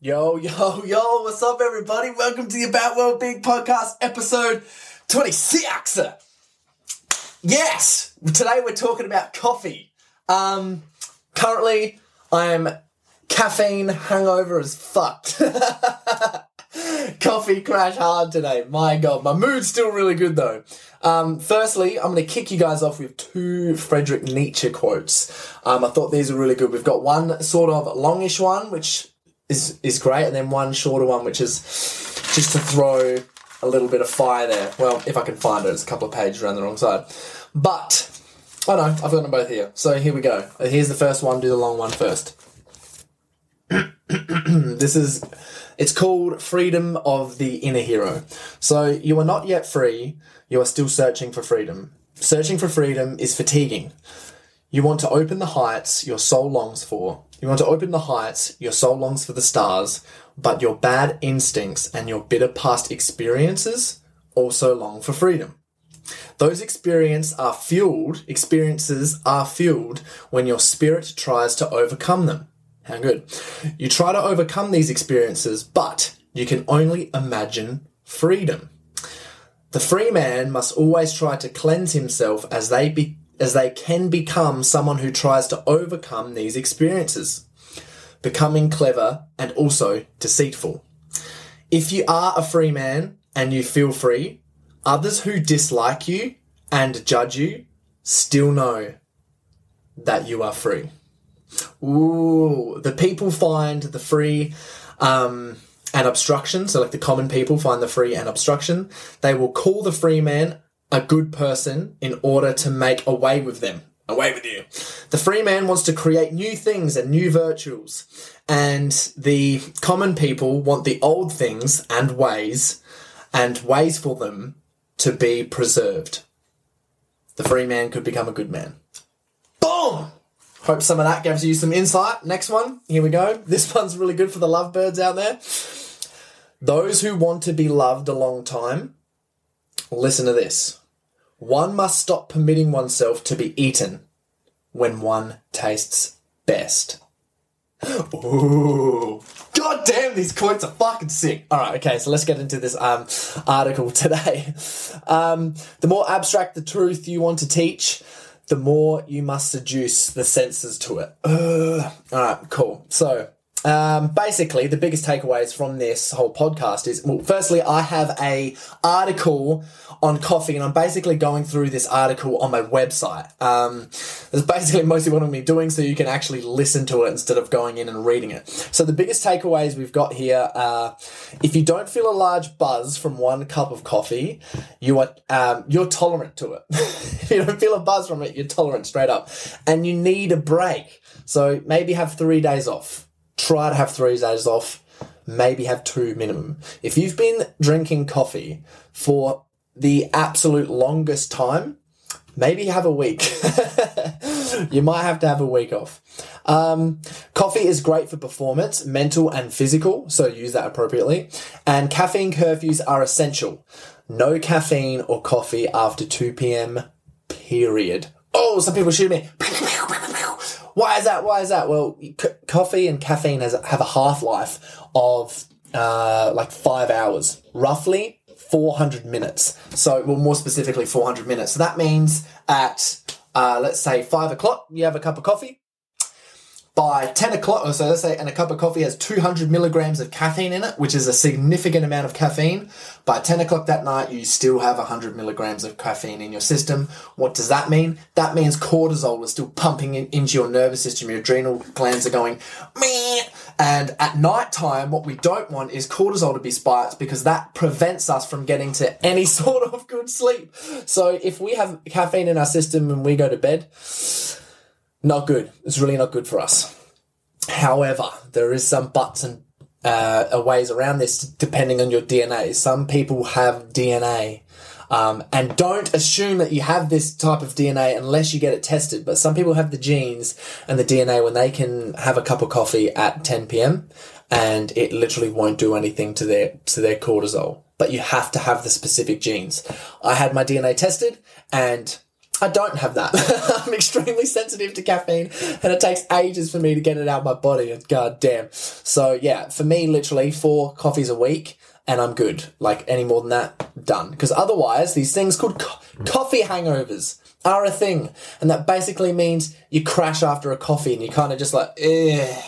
Yo, yo, yo, what's up, everybody? Welcome to the About World Big Podcast episode 26. Yes, today we're talking about coffee. Um, currently, I am caffeine hangover as fuck. coffee crash hard today. My god, my mood's still really good though. Um, firstly, I'm going to kick you guys off with two Frederick Nietzsche quotes. Um, I thought these are really good. We've got one sort of longish one, which is is great, and then one shorter one, which is just to throw a little bit of fire there. Well, if I can find it, it's a couple of pages around the wrong side. But I oh know I've got them both here. So here we go. Here's the first one. Do the long one first. this is it's called freedom of the inner hero. So you are not yet free. You are still searching for freedom. Searching for freedom is fatiguing. You want to open the heights your soul longs for. You want to open the heights your soul longs for the stars, but your bad instincts and your bitter past experiences also long for freedom. Those experiences are fueled, experiences are fueled when your spirit tries to overcome them. How good. You try to overcome these experiences, but you can only imagine freedom. The free man must always try to cleanse himself as they be, as they can become someone who tries to overcome these experiences, becoming clever and also deceitful. If you are a free man and you feel free, others who dislike you and judge you still know that you are free. Ooh, the people find the free um, and obstruction. So, like the common people find the free and obstruction. They will call the free man a good person in order to make away with them. Away with you. The free man wants to create new things and new virtues. And the common people want the old things and ways and ways for them to be preserved. The free man could become a good man. Boom! Hope some of that gives you some insight. Next one, here we go. This one's really good for the lovebirds out there. Those who want to be loved a long time, listen to this. One must stop permitting oneself to be eaten when one tastes best. Ooh. God damn, these quotes are fucking sick. All right, okay, so let's get into this um, article today. Um, the more abstract the truth you want to teach, the more you must seduce the senses to it. Ugh. All right, cool. So, um, basically, the biggest takeaways from this whole podcast is well, firstly, I have a article on coffee, and I'm basically going through this article on my website. Um, that's basically mostly what I'm going to be doing, so you can actually listen to it instead of going in and reading it. So the biggest takeaways we've got here are: if you don't feel a large buzz from one cup of coffee, you are um, you're tolerant to it. if you don't feel a buzz from it, you're tolerant straight up, and you need a break. So maybe have three days off try to have three days off, maybe have two minimum. If you've been drinking coffee for the absolute longest time, maybe have a week. you might have to have a week off. Um, coffee is great for performance, mental and physical, so use that appropriately. And caffeine curfews are essential. No caffeine or coffee after 2 p.m. Period. Oh, some people shoot me. Why is that? Why is that? Well, c- coffee and caffeine has have a half life of uh, like five hours, roughly 400 minutes. So, well, more specifically, 400 minutes. So that means at uh, let's say five o'clock, you have a cup of coffee. By 10 o'clock, oh, so let's say, and a cup of coffee has 200 milligrams of caffeine in it, which is a significant amount of caffeine. By 10 o'clock that night, you still have 100 milligrams of caffeine in your system. What does that mean? That means cortisol is still pumping in, into your nervous system. Your adrenal glands are going, Meh! and at night time, what we don't want is cortisol to be spiked because that prevents us from getting to any sort of good sleep. So if we have caffeine in our system and we go to bed, not good. It's really not good for us. However, there is some buts and uh, ways around this depending on your DNA. Some people have DNA. Um, and don't assume that you have this type of DNA unless you get it tested. But some people have the genes and the DNA when they can have a cup of coffee at 10 p.m. and it literally won't do anything to their to their cortisol. But you have to have the specific genes. I had my DNA tested and I don't have that. I'm extremely sensitive to caffeine and it takes ages for me to get it out of my body. God damn. So yeah, for me, literally four coffees a week and I'm good. Like any more than that, done. Because otherwise, these things called co- coffee hangovers are a thing. And that basically means you crash after a coffee and you're kind of just like, eh.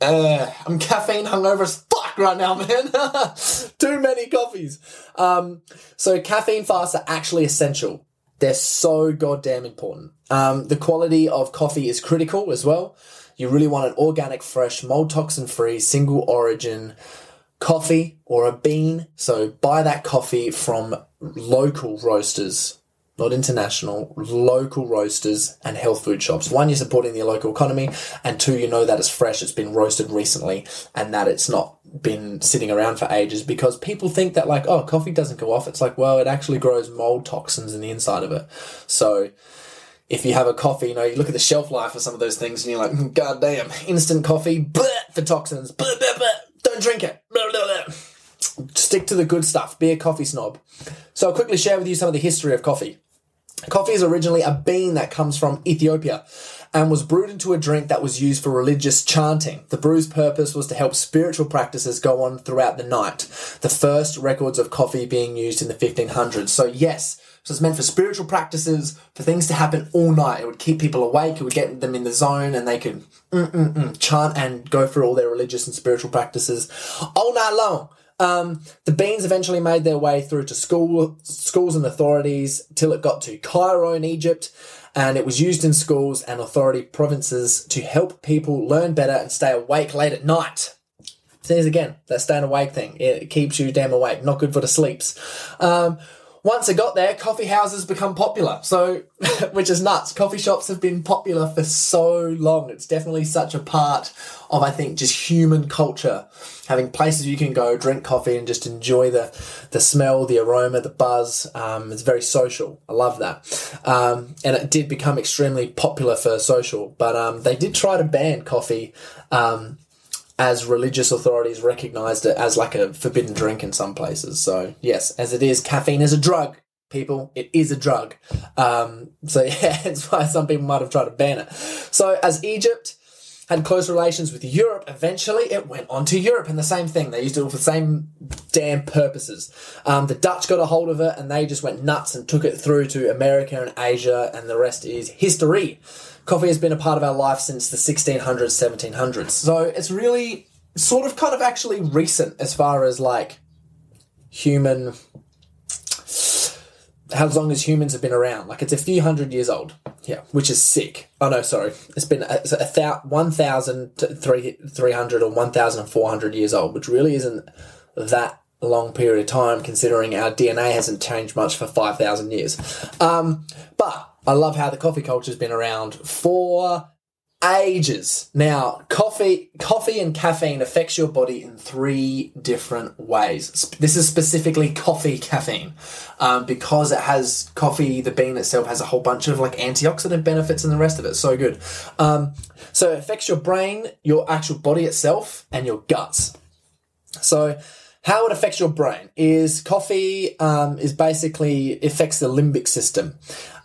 Uh, I'm caffeine hungover as fuck right now, man. Too many coffees. Um, so caffeine fasts are actually essential. They're so goddamn important. Um, the quality of coffee is critical as well. You really want an organic, fresh, mold toxin free, single origin coffee or a bean. So buy that coffee from local roasters, not international, local roasters and health food shops. One, you're supporting the local economy, and two, you know that it's fresh, it's been roasted recently, and that it's not been sitting around for ages because people think that like, oh, coffee doesn't go off. It's like, well, it actually grows mold toxins in the inside of it. So if you have a coffee, you know, you look at the shelf life of some of those things and you're like, hmm, God damn, instant coffee, bleh, for toxins, bleh, bleh, bleh, don't drink it. Blah, blah, blah. Stick to the good stuff. Be a coffee snob. So I'll quickly share with you some of the history of coffee. Coffee is originally a bean that comes from Ethiopia and was brewed into a drink that was used for religious chanting. The brew's purpose was to help spiritual practices go on throughout the night. The first records of coffee being used in the 1500s. So yes, so it's meant for spiritual practices, for things to happen all night. It would keep people awake, it would get them in the zone, and they could mm, mm, mm, chant and go through all their religious and spiritual practices all night long. Um, the beans eventually made their way through to school, schools and authorities till it got to Cairo in Egypt, and it was used in schools and authority provinces to help people learn better and stay awake late at night. There's again that staying awake thing. It keeps you damn awake. Not good for the sleeps. Um, once it got there, coffee houses become popular. So, which is nuts. Coffee shops have been popular for so long. It's definitely such a part of, I think, just human culture. Having places you can go, drink coffee, and just enjoy the the smell, the aroma, the buzz. Um, it's very social. I love that. Um, and it did become extremely popular for social. But um, they did try to ban coffee um, as religious authorities recognized it as like a forbidden drink in some places. So yes, as it is, caffeine is a drug. People, it is a drug. Um, so yeah, that's why some people might have tried to ban it. So as Egypt had close relations with Europe, eventually it went on to Europe, and the same thing. They used it for the same damn purposes. Um, the Dutch got a hold of it, and they just went nuts and took it through to America and Asia, and the rest is history coffee has been a part of our life since the 1600s, 1700s. So it's really sort of kind of actually recent as far as like human how long as humans have been around. Like it's a few hundred years old. Yeah, which is sick. Oh no, sorry. It's been a, a thousand, 1,300 or 1,400 years old, which really isn't that long period of time considering our DNA hasn't changed much for 5,000 years. Um, but I love how the coffee culture has been around for ages. Now, coffee, coffee and caffeine affects your body in three different ways. This is specifically coffee caffeine, um, because it has coffee. The bean itself has a whole bunch of like antioxidant benefits and the rest of it. So good. Um, so it affects your brain, your actual body itself, and your guts. So how it affects your brain is coffee um, is basically affects the limbic system.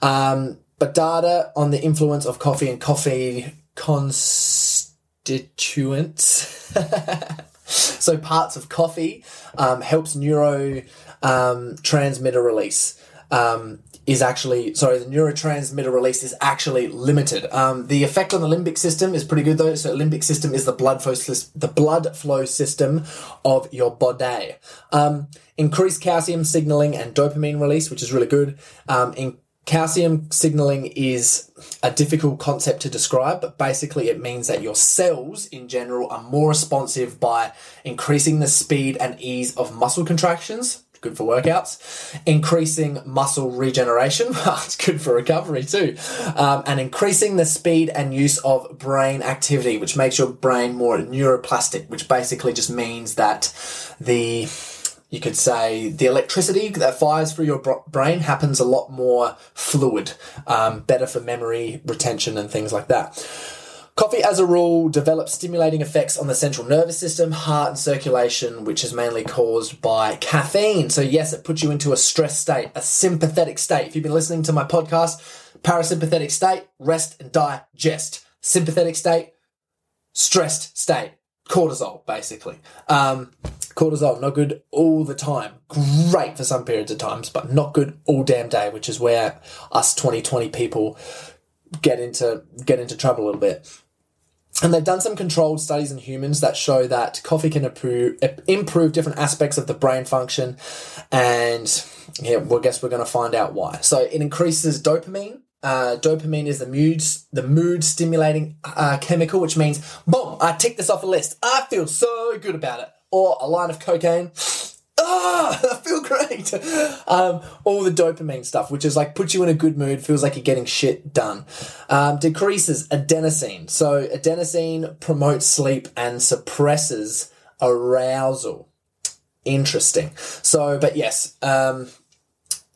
Um, but data on the influence of coffee and coffee constituents, so parts of coffee, um, helps neuro um, transmitter release. Is actually sorry the neurotransmitter release is actually limited. Um, the effect on the limbic system is pretty good though. So limbic system is the blood flow the blood flow system of your body. Um, increased calcium signaling and dopamine release, which is really good. Um, in Calcium signaling is a difficult concept to describe, but basically it means that your cells in general are more responsive by increasing the speed and ease of muscle contractions, good for workouts. Increasing muscle regeneration, it's good for recovery too. Um, and increasing the speed and use of brain activity, which makes your brain more neuroplastic, which basically just means that the you could say the electricity that fires through your brain happens a lot more fluid, um, better for memory retention and things like that. Coffee, as a rule, develops stimulating effects on the central nervous system, heart, and circulation, which is mainly caused by caffeine. So, yes, it puts you into a stress state, a sympathetic state. If you've been listening to my podcast, parasympathetic state, rest and digest. Sympathetic state, stressed state, cortisol, basically. Um, cortisol, not good all the time. Great for some periods of times, but not good all damn day, which is where us 2020 people get into get into trouble a little bit. And they've done some controlled studies in humans that show that coffee can improve, improve different aspects of the brain function. And yeah, well, I guess we're going to find out why. So it increases dopamine. Uh, dopamine is the mood, the mood stimulating uh, chemical, which means, boom, I tick this off a list. I feel so good about it. Or a line of cocaine ah, I feel great. Um, all the dopamine stuff, which is like puts you in a good mood, feels like you're getting shit done. Um, decreases adenosine. So adenosine promotes sleep and suppresses arousal. Interesting. So, but yes, um,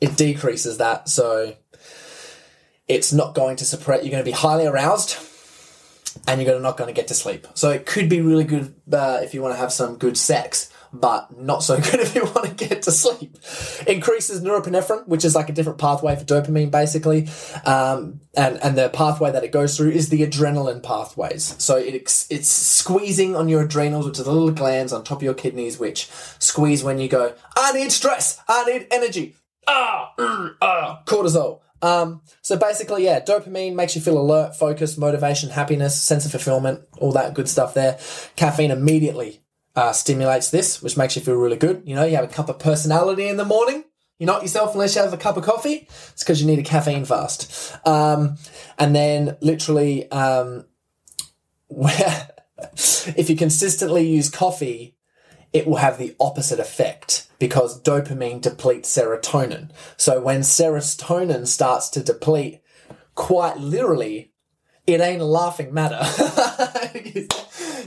it decreases that. So it's not going to suppress. You're going to be highly aroused. And you're not going to get to sleep. So it could be really good uh, if you want to have some good sex but not so good if you want to get to sleep. Increases norepinephrine, which is like a different pathway for dopamine, basically. Um, and, and the pathway that it goes through is the adrenaline pathways. So it, it's squeezing on your adrenals, which are the little glands on top of your kidneys, which squeeze when you go, I need stress, I need energy, ah, mm, ah, cortisol. Um, so basically, yeah, dopamine makes you feel alert, focused, motivation, happiness, sense of fulfillment, all that good stuff there. Caffeine immediately uh, stimulates this, which makes you feel really good. You know, you have a cup of personality in the morning. You're not yourself unless you have a cup of coffee. It's because you need a caffeine fast. Um, and then literally, um, where if you consistently use coffee, it will have the opposite effect because dopamine depletes serotonin. So when serotonin starts to deplete, quite literally, it ain't a laughing matter.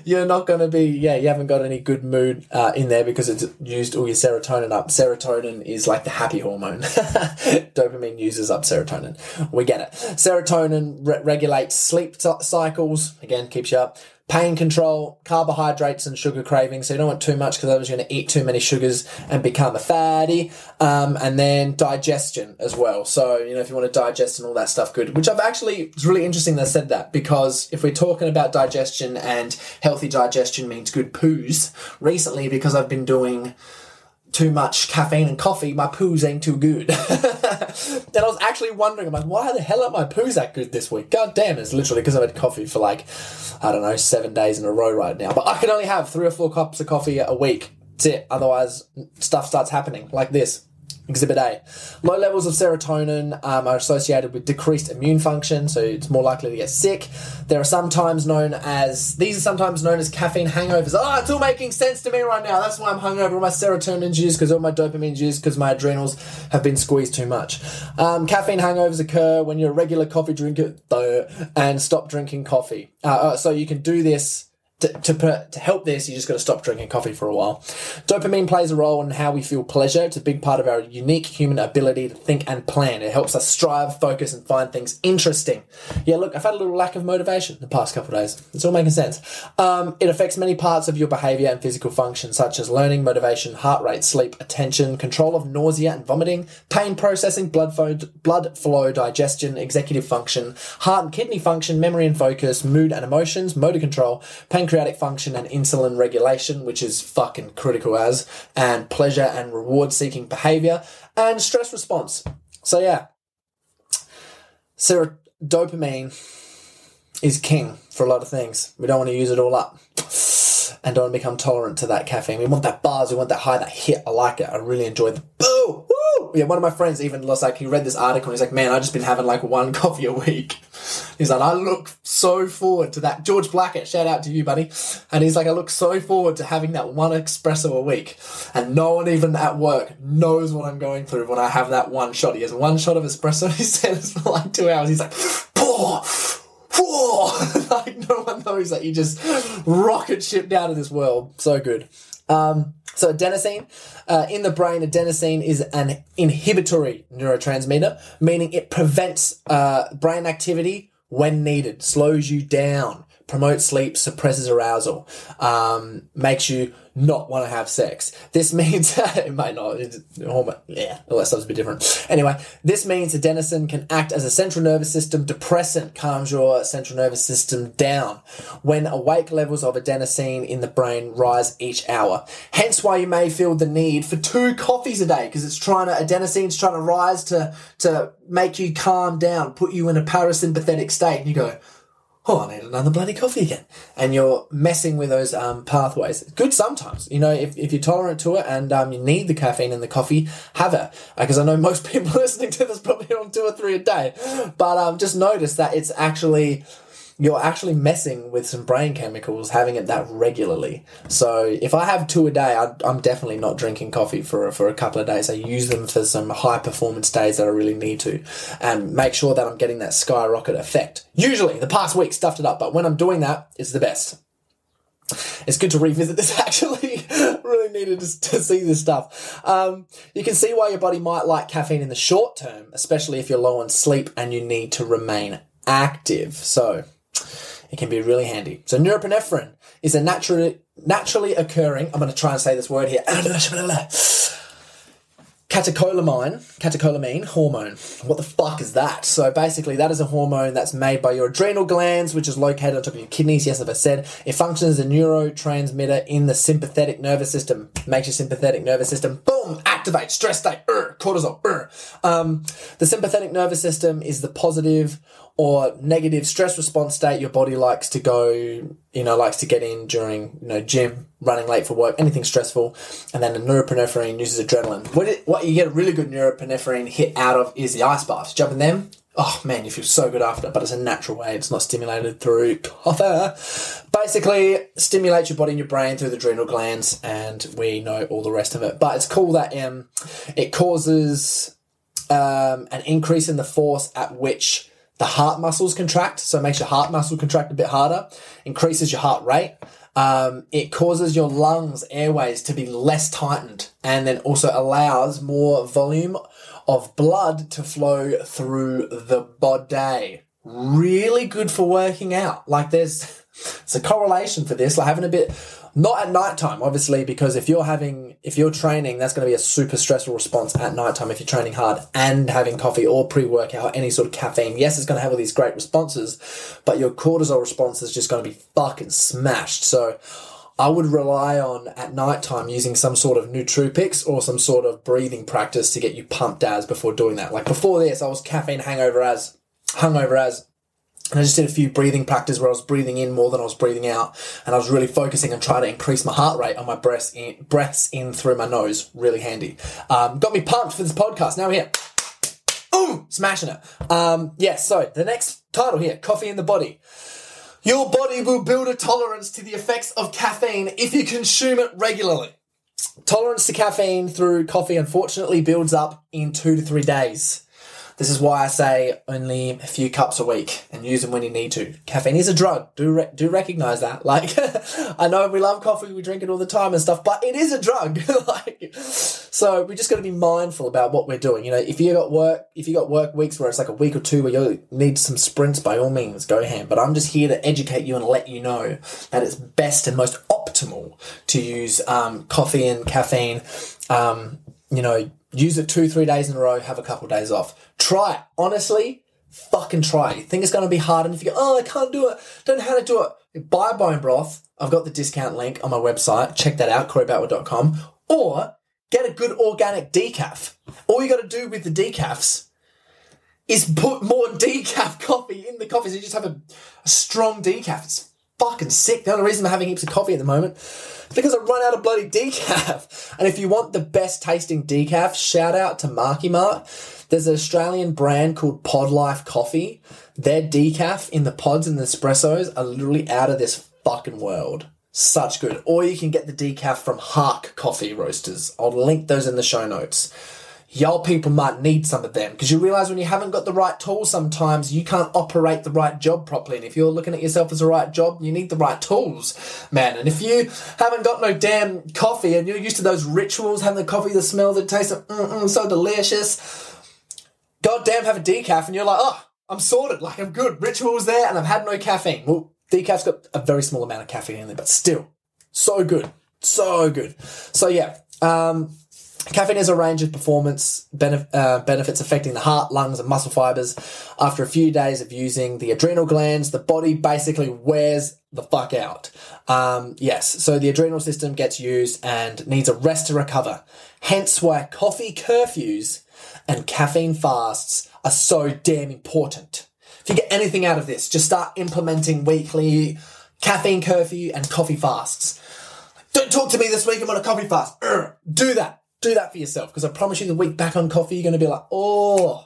you're not going to be, yeah, you haven't got any good mood uh, in there because it's used all your serotonin up. Serotonin is like the happy hormone. Dopamine uses up serotonin. We get it. Serotonin re- regulates sleep t- cycles. Again, keeps you up pain control, carbohydrates and sugar cravings. So you don't want too much because otherwise you're going to eat too many sugars and become a fatty. Um, and then digestion as well. So, you know, if you want to digest and all that stuff, good. Which I've actually, it's really interesting I said that because if we're talking about digestion and healthy digestion means good poos, recently because I've been doing too much caffeine and coffee, my poos ain't too good. and I was actually wondering, I'm like, why the hell are my poos that good this week? God damn, it's literally because I've had coffee for like, I don't know, seven days in a row right now. But I can only have three or four cups of coffee a week. That's it. Otherwise, stuff starts happening like this. Exhibit A. Low levels of serotonin um, are associated with decreased immune function, so it's more likely to get sick. There are sometimes known as, these are sometimes known as caffeine hangovers. Oh, it's all making sense to me right now. That's why I'm hungover. All my serotonin's used because all my dopamine's used because my adrenals have been squeezed too much. Um, caffeine hangovers occur when you're a regular coffee drinker though, and stop drinking coffee. Uh, uh, so you can do this to, to, to help this, you just got to stop drinking coffee for a while. Dopamine plays a role in how we feel pleasure. It's a big part of our unique human ability to think and plan. It helps us strive, focus, and find things interesting. Yeah, look, I've had a little lack of motivation the past couple of days. It's all making sense. Um, it affects many parts of your behavior and physical function, such as learning, motivation, heart rate, sleep, attention, control of nausea and vomiting, pain processing, blood flow, blood flow, digestion, executive function, heart and kidney function, memory and focus, mood and emotions, motor control, pain pancreatic function and insulin regulation, which is fucking critical as, and pleasure and reward seeking behavior, and stress response. So, yeah, Ser- dopamine is king for a lot of things. We don't want to use it all up and don't want to become tolerant to that caffeine. We want that buzz, we want that high, that hit. I like it. I really enjoy the boo, woo, yeah, one of my friends even was like, he read this article and he's like, man, I've just been having like one coffee a week. He's like, I look so forward to that. George Blackett, shout out to you, buddy. And he's like, I look so forward to having that one espresso a week. And no one even at work knows what I'm going through when I have that one shot. He has one shot of espresso, he says, for like two hours. He's like, pour, like, no one knows that you just rocket shipped out of this world. So good. Um, so adenosine uh, in the brain, adenosine is an inhibitory neurotransmitter, meaning it prevents uh, brain activity when needed, slows you down, promotes sleep, suppresses arousal, um, makes you not want to have sex. This means it might not. Hormone. Oh yeah, all that stuff's a bit different. Anyway, this means adenosine can act as a central nervous system depressant, calms your central nervous system down when awake levels of adenosine in the brain rise each hour. Hence, why you may feel the need for two coffees a day because it's trying to adenosine's trying to rise to to make you calm down, put you in a parasympathetic state, and you go oh, I need another bloody coffee again. And you're messing with those um, pathways. Good sometimes, you know, if, if you're tolerant to it and um, you need the caffeine in the coffee, have it. Because uh, I know most people listening to this probably on two or three a day. But um, just notice that it's actually you're actually messing with some brain chemicals having it that regularly. So if I have two a day, I, am definitely not drinking coffee for for a couple of days. I use them for some high performance days that I really need to, and make sure that I'm getting that skyrocket effect. Usually, the past week stuffed it up, but when I'm doing that, it's the best. It's good to revisit this actually. really needed to, to, see this stuff. Um, you can see why your body might like caffeine in the short term, especially if you're low on sleep and you need to remain active. So, it can be really handy. So norepinephrine is a naturally naturally occurring. I'm going to try and say this word here. Catecholamine, catecholamine hormone. What the fuck is that? So basically, that is a hormone that's made by your adrenal glands, which is located on top of your kidneys. Yes, as I said, it functions as a neurotransmitter in the sympathetic nervous system. Makes your sympathetic nervous system boom activate stress state, er, cortisol. Er. Um, the sympathetic nervous system is the positive or negative stress response state your body likes to go, you know, likes to get in during, you know, gym, running late for work, anything stressful. And then the norepinephrine uses adrenaline. What, it, what you get a really good norepinephrine hit out of is the ice baths. Jump in them. Oh man, you feel so good after, but it's a natural way. It's not stimulated through coffee. Basically, stimulates your body and your brain through the adrenal glands, and we know all the rest of it. But it's cool that um, it causes um, an increase in the force at which the heart muscles contract, so it makes your heart muscle contract a bit harder, increases your heart rate. Um, it causes your lungs, airways to be less tightened, and then also allows more volume of blood to flow through the body. Really good for working out. Like there's, it's a correlation for this, like having a bit not at nighttime, obviously, because if you're having, if you're training, that's to be a super stressful response at nighttime if you're training hard and having coffee or pre workout, any sort of caffeine. Yes, it's to have all these great responses, but your cortisol response is just to be fucking smashed. So, I would rely on at nighttime using some sort of nootropics or some sort of breathing practice to get you pumped as before doing that. Like before this, I was caffeine hangover as, hungover as, and I just did a few breathing practice where I was breathing in more than I was breathing out. And I was really focusing on trying to increase my heart rate on my breaths in, breaths in through my nose. Really handy. Um, got me pumped for this podcast. Now we're here. Ooh, smashing it. Um, yeah, so the next title here, Coffee in the Body. Your body will build a tolerance to the effects of caffeine if you consume it regularly. Tolerance to caffeine through coffee unfortunately builds up in two to three days. This is why I say only a few cups a week and use them when you need to. Caffeine is a drug. Do re- do recognize that? Like, I know we love coffee, we drink it all the time and stuff, but it is a drug. like, so we just got to be mindful about what we're doing. You know, if you got work, if you got work weeks where it's like a week or two where you need some sprints, by all means, go ham. But I'm just here to educate you and let you know that it's best and most optimal to use um, coffee and caffeine. Um, you know, use it two, three days in a row, have a couple of days off. Try it. Honestly, fucking try it. You think it's going to be hard, and if you go, oh, I can't do it, don't know how to do it, buy bone broth. I've got the discount link on my website. Check that out, coreybatwood.com. Or get a good organic decaf. All you got to do with the decafs is put more decaf coffee in the coffee. So you just have a, a strong decaf. It's fucking sick. The only reason I'm having heaps of coffee at the moment is because I run out of bloody decaf. And if you want the best tasting decaf, shout out to Marky Mark. There's an Australian brand called Pod Life Coffee. Their decaf in the pods and the espressos are literally out of this fucking world. Such good. Or you can get the decaf from Hark Coffee Roasters. I'll link those in the show notes y'all people might need some of them because you realize when you haven't got the right tools sometimes you can't operate the right job properly and if you're looking at yourself as a right job you need the right tools man and if you haven't got no damn coffee and you're used to those rituals having the coffee the smell that tastes mm so delicious goddamn have a decaf and you're like oh i'm sorted like i'm good rituals there and i've had no caffeine well decaf's got a very small amount of caffeine in there but still so good so good so yeah um Caffeine has a range of performance benef- uh, benefits affecting the heart, lungs, and muscle fibers. After a few days of using the adrenal glands, the body basically wears the fuck out. Um, yes, so the adrenal system gets used and needs a rest to recover. Hence why coffee curfews and caffeine fasts are so damn important. If you get anything out of this, just start implementing weekly caffeine curfew and coffee fasts. Don't talk to me this week, I'm on a coffee fast. Urgh, do that do that for yourself because I promise you the week back on coffee, you're going to be like, oh,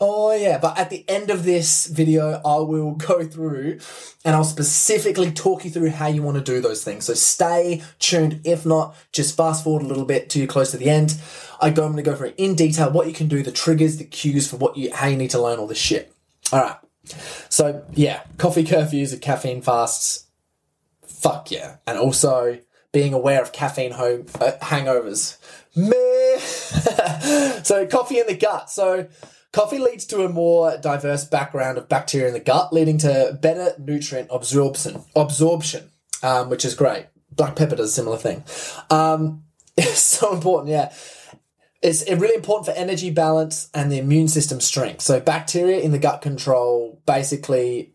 oh yeah. But at the end of this video, I will go through and I'll specifically talk you through how you want to do those things. So stay tuned. If not, just fast forward a little bit to close to the end. I go, I'm going to go through in detail what you can do, the triggers, the cues for what you, how you need to learn all this shit. All right. So yeah, coffee curfews and caffeine fasts. Fuck yeah. And also, being aware of caffeine home, uh, hangovers. Meh. so coffee in the gut. So coffee leads to a more diverse background of bacteria in the gut, leading to better nutrient absorption. Absorption, um, which is great. Black pepper does a similar thing. Um, it's so important, yeah. It's really important for energy balance and the immune system strength. So bacteria in the gut control basically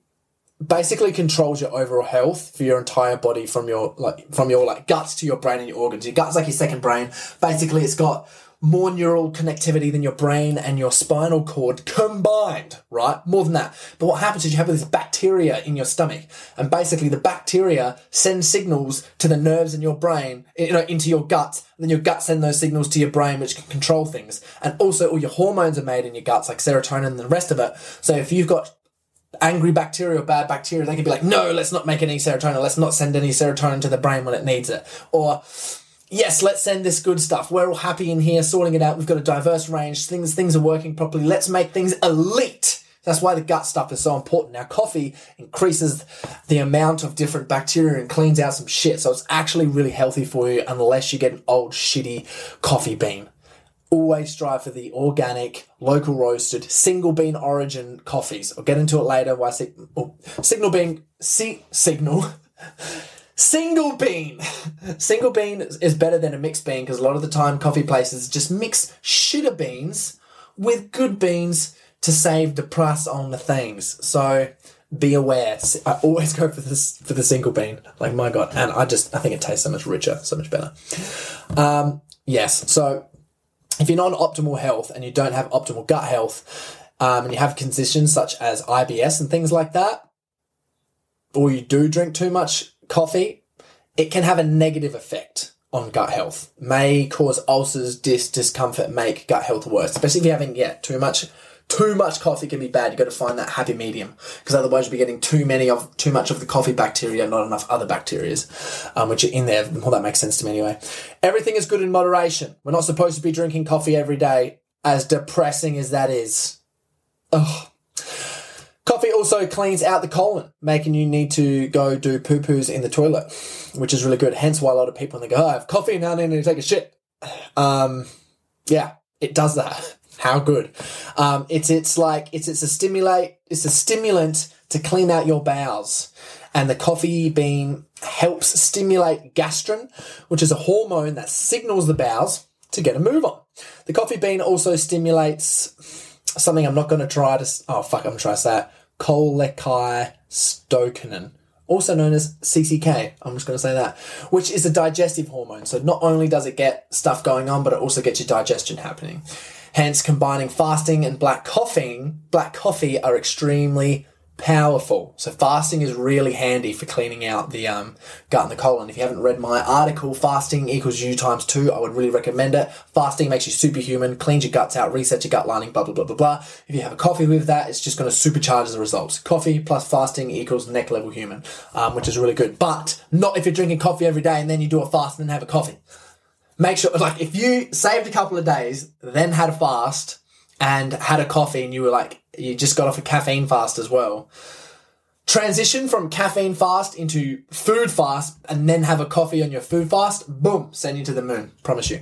basically controls your overall health for your entire body from your like from your like guts to your brain and your organs. Your gut's like your second brain. Basically, it's got more neural connectivity than your brain and your spinal cord combined, right? More than that. But what happens is you have this bacteria in your stomach, and basically the bacteria send signals to the nerves in your brain, you know, into your gut. And then your gut send those signals to your brain, which can control things. And also, all your hormones are made in your guts, like serotonin and the rest of it. So if you've got angry bacteria or bad bacteria, they can be like, no, let's not make any serotonin. Let's not send any serotonin to the brain when it needs it. Or, yes, let's send this good stuff. We're all happy in here, sorting it out. We've got a diverse range. Things, things are working properly. Let's make things elite. That's why the gut stuff is so important. Now, coffee increases the amount of different bacteria and cleans out some shit. So it's actually really healthy for you unless you get an old shitty coffee bean always strive for the organic, local roasted, single bean origin coffees. I'll get into it later. Why si- oh, signal bean? Si- signal. Single bean. Single bean is better than a mixed bean because a lot of the time coffee places just mix shitter beans with good beans to save the price on the things. So be aware. I always go for this for the single bean. Like my god, and I just I think it tastes so much richer, so much better. Um, yes. So if you're not in optimal health and you don't have optimal gut health, um, and you have conditions such as IBS and things like that, or you do drink too much coffee, it can have a negative effect on gut health. May cause ulcers, dis- discomfort, make gut health worse, especially if you're having yeah too much too much coffee can be bad. You've got to find that happy medium because otherwise you'll be getting too many of too much of the coffee bacteria, not enough other bacterias, um, which are in there. Well, that makes sense to me anyway. Everything is good in moderation. We're not supposed to be drinking coffee every day, as depressing as that is. Ugh. Coffee also cleans out the colon, making you need to go do poo poos in the toilet, which is really good. Hence why a lot of people they go, oh, I have coffee now, I need to take a shit. Um, yeah, it does that. How good. Um, it's it's like it's it's a stimulate it's a stimulant to clean out your bowels. And the coffee bean helps stimulate gastrin, which is a hormone that signals the bowels to get a move on. The coffee bean also stimulates something I'm not going to try to. Oh fuck! I'm to say it. Cholecystokinin, also known as CCK. I'm just going to say that, which is a digestive hormone. So not only does it get stuff going on, but it also gets your digestion happening. Hence, combining fasting and black coffee, black coffee are extremely powerful. So fasting is really handy for cleaning out the um, gut and the colon. If you haven't read my article, fasting equals you times two, I would really recommend it. Fasting makes you superhuman, cleans your guts out, resets your gut lining, blah blah blah blah blah. If you have a coffee with that, it's just going to supercharge the results. Coffee plus fasting equals neck level human, um, which is really good. But not if you're drinking coffee every day and then you do a fast and then have a coffee. Make sure, like, if you saved a couple of days, then had a fast and had a coffee and you were like, you just got off a caffeine fast as well. Transition from caffeine fast into food fast and then have a coffee on your food fast. Boom, send you to the moon. Promise you.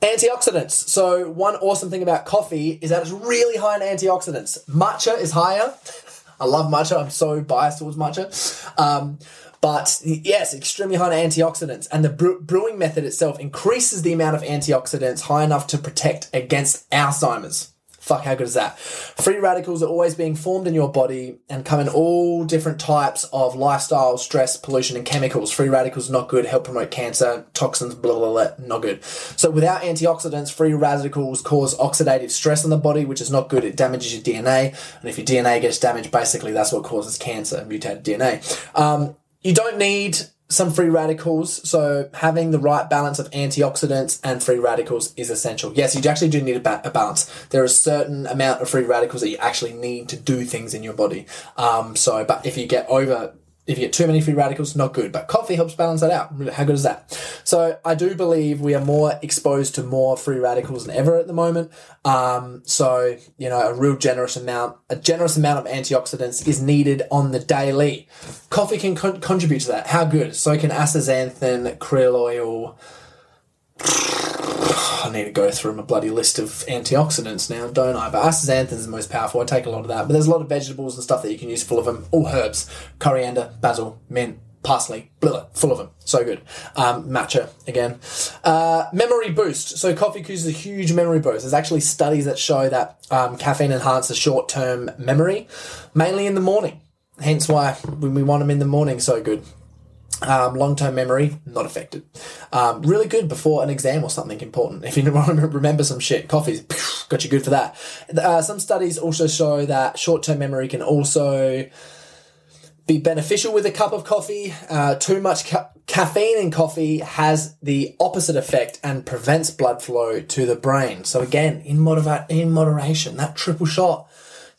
Antioxidants. So, one awesome thing about coffee is that it's really high in antioxidants. Matcha is higher. I love matcha. I'm so biased towards matcha. Um, but yes, extremely high in antioxidants. And the brewing method itself increases the amount of antioxidants high enough to protect against Alzheimer's. Fuck, how good is that? Free radicals are always being formed in your body and come in all different types of lifestyle, stress, pollution, and chemicals. Free radicals not good, help promote cancer, toxins, blah, blah, blah, not good. So without antioxidants, free radicals cause oxidative stress in the body, which is not good. It damages your DNA. And if your DNA gets damaged, basically that's what causes cancer, mutated DNA. Um, you don't need some free radicals. So having the right balance of antioxidants and free radicals is essential. Yes, you actually do need a, ba- a balance. There is a certain amount of free radicals that you actually need to do things in your body. Um, so, but if you get over if you get too many free radicals, not good. But coffee helps balance that out. How good is that? So I do believe we are more exposed to more free radicals than ever at the moment. Um, so you know, a real generous amount, a generous amount of antioxidants is needed on the daily. Coffee can con- contribute to that. How good? So can astaxanthin, krill oil. I need to go through my bloody list of antioxidants now, don't I? But astaxanthin is the most powerful. I take a lot of that. But there's a lot of vegetables and stuff that you can use full of them. All herbs, coriander, basil, mint, parsley, blah, full of them. So good. Um, matcha again. Uh, memory boost. So coffee causes a huge memory boost. There's actually studies that show that um, caffeine enhances short-term memory, mainly in the morning. Hence why when we want them in the morning so good. Um, long term memory, not affected. Um, really good before an exam or something important. If you want to remember some shit, coffee's got you good for that. Uh, some studies also show that short term memory can also be beneficial with a cup of coffee. Uh, too much ca- caffeine in coffee has the opposite effect and prevents blood flow to the brain. So again, in, motiva- in moderation, that triple shot,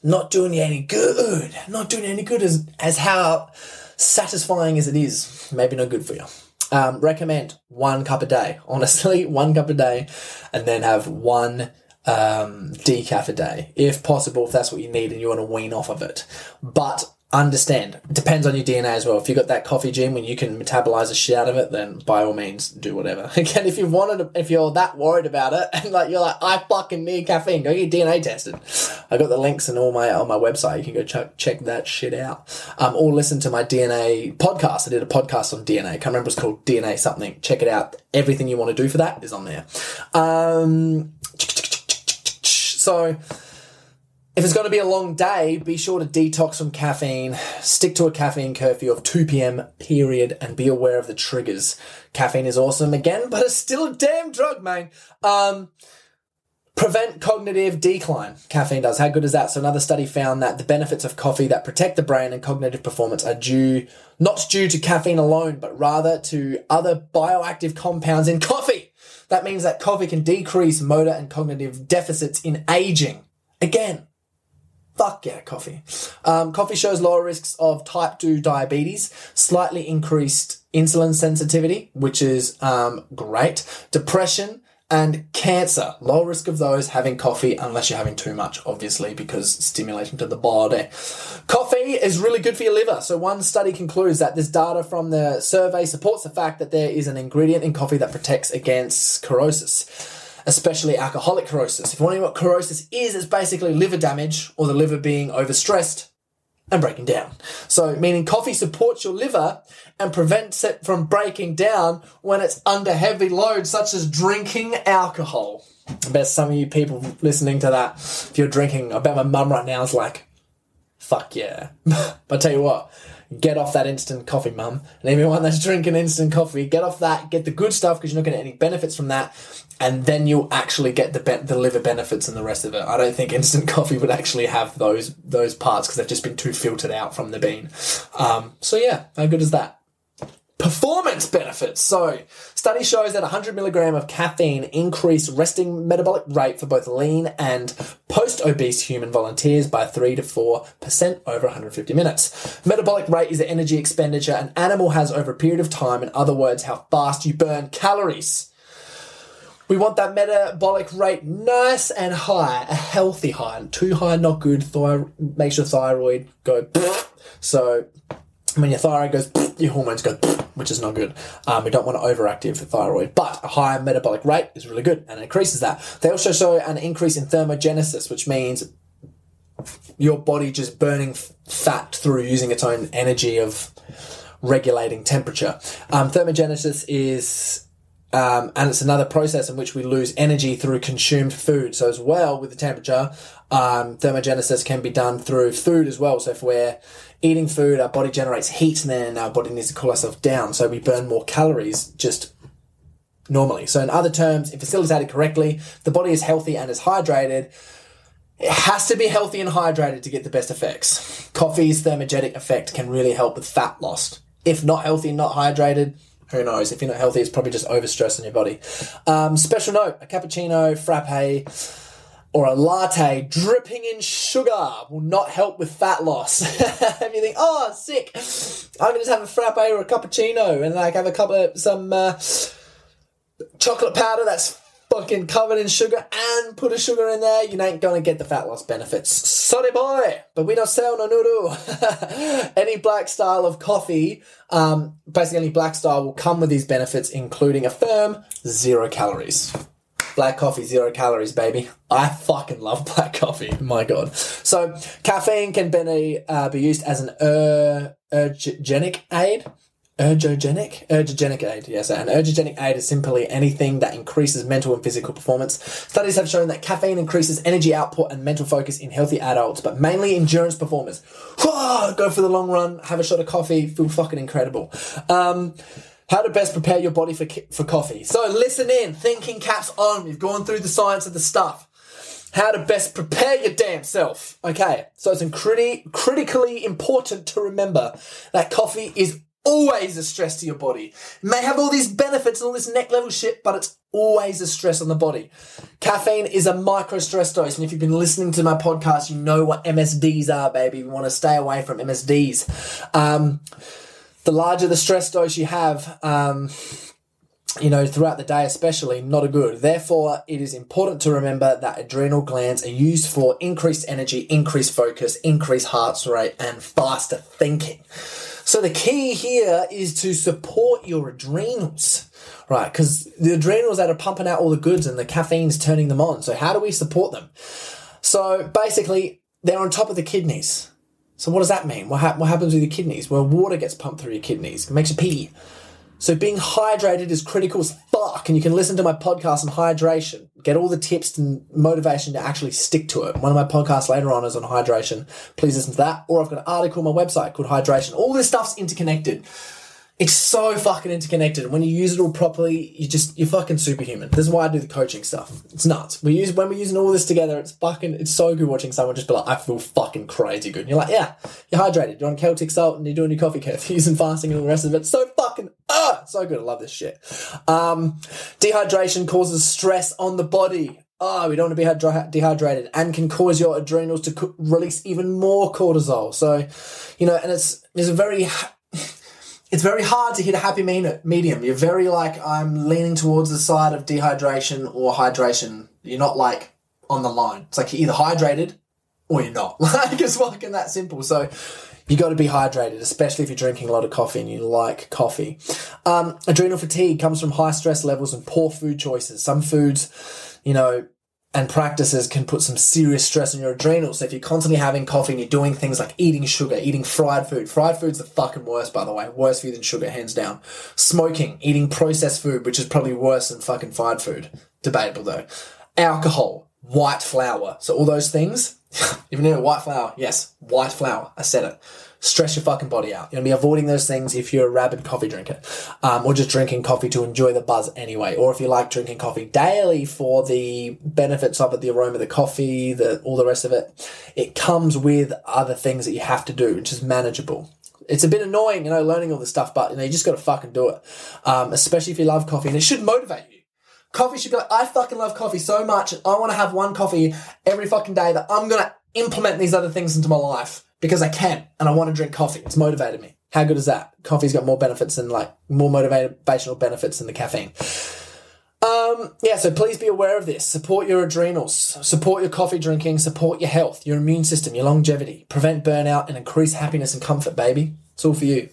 not doing you any good. Not doing any good as, as how satisfying as it is, maybe not good for you. Um, recommend one cup a day. Honestly, one cup a day, and then have one um, decaf a day, if possible, if that's what you need and you want to wean off of it. But understand it depends on your DNA as well. If you've got that coffee gene when you can metabolize the shit out of it, then by all means do whatever. Again, if you wanted, if you're that worried about it and like you're like, I fucking need caffeine, go get DNA tested. I got the links and all my on my website. You can go check check that shit out. Um, or listen to my DNA podcast. I did a podcast on DNA. I can't remember it's called DNA something. Check it out. Everything you want to do for that is on there. Um, so if it's going to be a long day, be sure to detox from caffeine, stick to a caffeine curfew of 2 p.m. period, and be aware of the triggers. Caffeine is awesome again, but it's still a damn drug, man. Um, prevent cognitive decline. Caffeine does. How good is that? So another study found that the benefits of coffee that protect the brain and cognitive performance are due not due to caffeine alone, but rather to other bioactive compounds in coffee. That means that coffee can decrease motor and cognitive deficits in aging. Again, Fuck yeah, coffee. Um, coffee shows lower risks of type 2 diabetes, slightly increased insulin sensitivity, which is um, great, depression, and cancer. Low risk of those having coffee unless you're having too much, obviously, because stimulating to the body. Coffee is really good for your liver. So one study concludes that this data from the survey supports the fact that there is an ingredient in coffee that protects against cirrhosis especially alcoholic cirrhosis. If you want to know what cirrhosis is, it's basically liver damage or the liver being overstressed and breaking down. So, meaning coffee supports your liver and prevents it from breaking down when it's under heavy load, such as drinking alcohol. I bet some of you people listening to that, if you're drinking, I bet my mum right now is like, fuck yeah. but I tell you what, get off that instant coffee, mum. And everyone that's drinking instant coffee, get off that, get the good stuff because you're not getting any benefits from that. And then you'll actually get the, be- the liver benefits and the rest of it. I don't think instant coffee would actually have those those parts because they've just been too filtered out from the bean. Um, so yeah, how good is that? Performance benefits. So, study shows that 100 milligram of caffeine increased resting metabolic rate for both lean and post-obese human volunteers by 3 to 4% over 150 minutes. Metabolic rate is the energy expenditure an animal has over a period of time. In other words, how fast you burn calories. We want that metabolic rate nice and high, a healthy high. Too high, not good. Thyroid makes your thyroid go. So when your thyroid goes, your hormones go, which is not good. Um, we don't want an overactive thyroid, but a higher metabolic rate is really good and increases that. They also show an increase in thermogenesis, which means your body just burning fat through using its own energy of regulating temperature. Um, thermogenesis is um, and it's another process in which we lose energy through consumed food. So as well with the temperature, um, thermogenesis can be done through food as well. So if we're eating food, our body generates heat and then our body needs to cool ourselves down. So we burn more calories just normally. So in other terms, if facilitated correctly, the body is healthy and is hydrated. It has to be healthy and hydrated to get the best effects. Coffee's thermogenic effect can really help with fat loss. If not healthy, not hydrated, who knows? If you're not healthy, it's probably just overstress in your body. Um, special note: a cappuccino, frappe, or a latte dripping in sugar will not help with fat loss. if you think, oh, sick, I can just have a frappe or a cappuccino and like have a couple of some uh, chocolate powder that's fucking covered in sugar and put a sugar in there, you ain't gonna get the fat loss benefits. Sorry, boy, but we don't sell no noodle. any black style of coffee, um, basically any black style will come with these benefits, including a firm zero calories. Black coffee, zero calories, baby. I fucking love black coffee. My God. So, caffeine can be, uh, be used as an er- ergogenic aid Ergogenic? Ergogenic aid, yes. An ergogenic aid is simply anything that increases mental and physical performance. Studies have shown that caffeine increases energy output and mental focus in healthy adults, but mainly endurance performers. Go for the long run, have a shot of coffee, feel fucking incredible. Um, how to best prepare your body for, for coffee. So listen in, thinking caps on. We've gone through the science of the stuff how to best prepare your damn self. Okay, so it's criti- critically important to remember that coffee is always a stress to your body. It may have all these benefits and all this neck level shit, but it's always a stress on the body. Caffeine is a micro stress dose, and if you've been listening to my podcast, you know what MSDs are, baby. We want to stay away from MSDs. Um, the larger the stress dose you have, um, you know, throughout the day, especially, not a good. Therefore, it is important to remember that adrenal glands are used for increased energy, increased focus, increased heart rate, and faster thinking. So the key here is to support your adrenals, right? Because the adrenals that are pumping out all the goods and the caffeine's turning them on. So how do we support them? So basically, they're on top of the kidneys. So what does that mean? What, ha- what happens with your kidneys? Well, water gets pumped through your kidneys. It makes you pee. So being hydrated is critical as fuck, and you can listen to my podcast on hydration. Get all the tips and motivation to actually stick to it. One of my podcasts later on is on hydration. Please listen to that. Or I've got an article on my website called Hydration. All this stuff's interconnected. It's so fucking interconnected. And when you use it all properly, you just you're fucking superhuman. This is why I do the coaching stuff. It's nuts. We use when we're using all this together, it's fucking it's so good watching someone just be like, I feel fucking crazy good. And you're like, yeah, you're hydrated, you're on Celtic salt and you're doing your coffee curve, using fasting and all the rest of it. It's so fucking so good. I love this shit. Um, dehydration causes stress on the body. Oh, we don't want to be dehydrated and can cause your adrenals to co- release even more cortisol. So, you know, and it's, it's a very it's very hard to hit a happy medium. You're very like, I'm leaning towards the side of dehydration or hydration. You're not like on the line. It's like you're either hydrated or you're not. Like it's fucking that simple. So you got to be hydrated, especially if you're drinking a lot of coffee and you like coffee. Um, adrenal fatigue comes from high stress levels and poor food choices. Some foods, you know, and practices can put some serious stress on your adrenals. So if you're constantly having coffee and you're doing things like eating sugar, eating fried food, fried food's the fucking worst, by the way. Worse for you than sugar, hands down. Smoking, eating processed food, which is probably worse than fucking fried food. Debatable though. Alcohol, white flour. So all those things, even know white flour, yes, white flour. I said it. stress your fucking body out. You're gonna be avoiding those things if you're a rabid coffee drinker, um, or just drinking coffee to enjoy the buzz anyway, or if you like drinking coffee daily for the benefits of it, the aroma the coffee, the all the rest of it. It comes with other things that you have to do, which is manageable. It's a bit annoying, you know, learning all this stuff, but you know, you just got to fucking do it. Um, especially if you love coffee, and it should motivate you. Coffee should be like, I fucking love coffee so much. I want to have one coffee every fucking day that I'm gonna implement these other things into my life because I can, and I want to drink coffee. It's motivated me. How good is that? Coffee's got more benefits than like more motivational benefits than the caffeine. Um, yeah, so please be aware of this. Support your adrenals, support your coffee drinking, support your health, your immune system, your longevity, prevent burnout, and increase happiness and comfort, baby. It's all for you.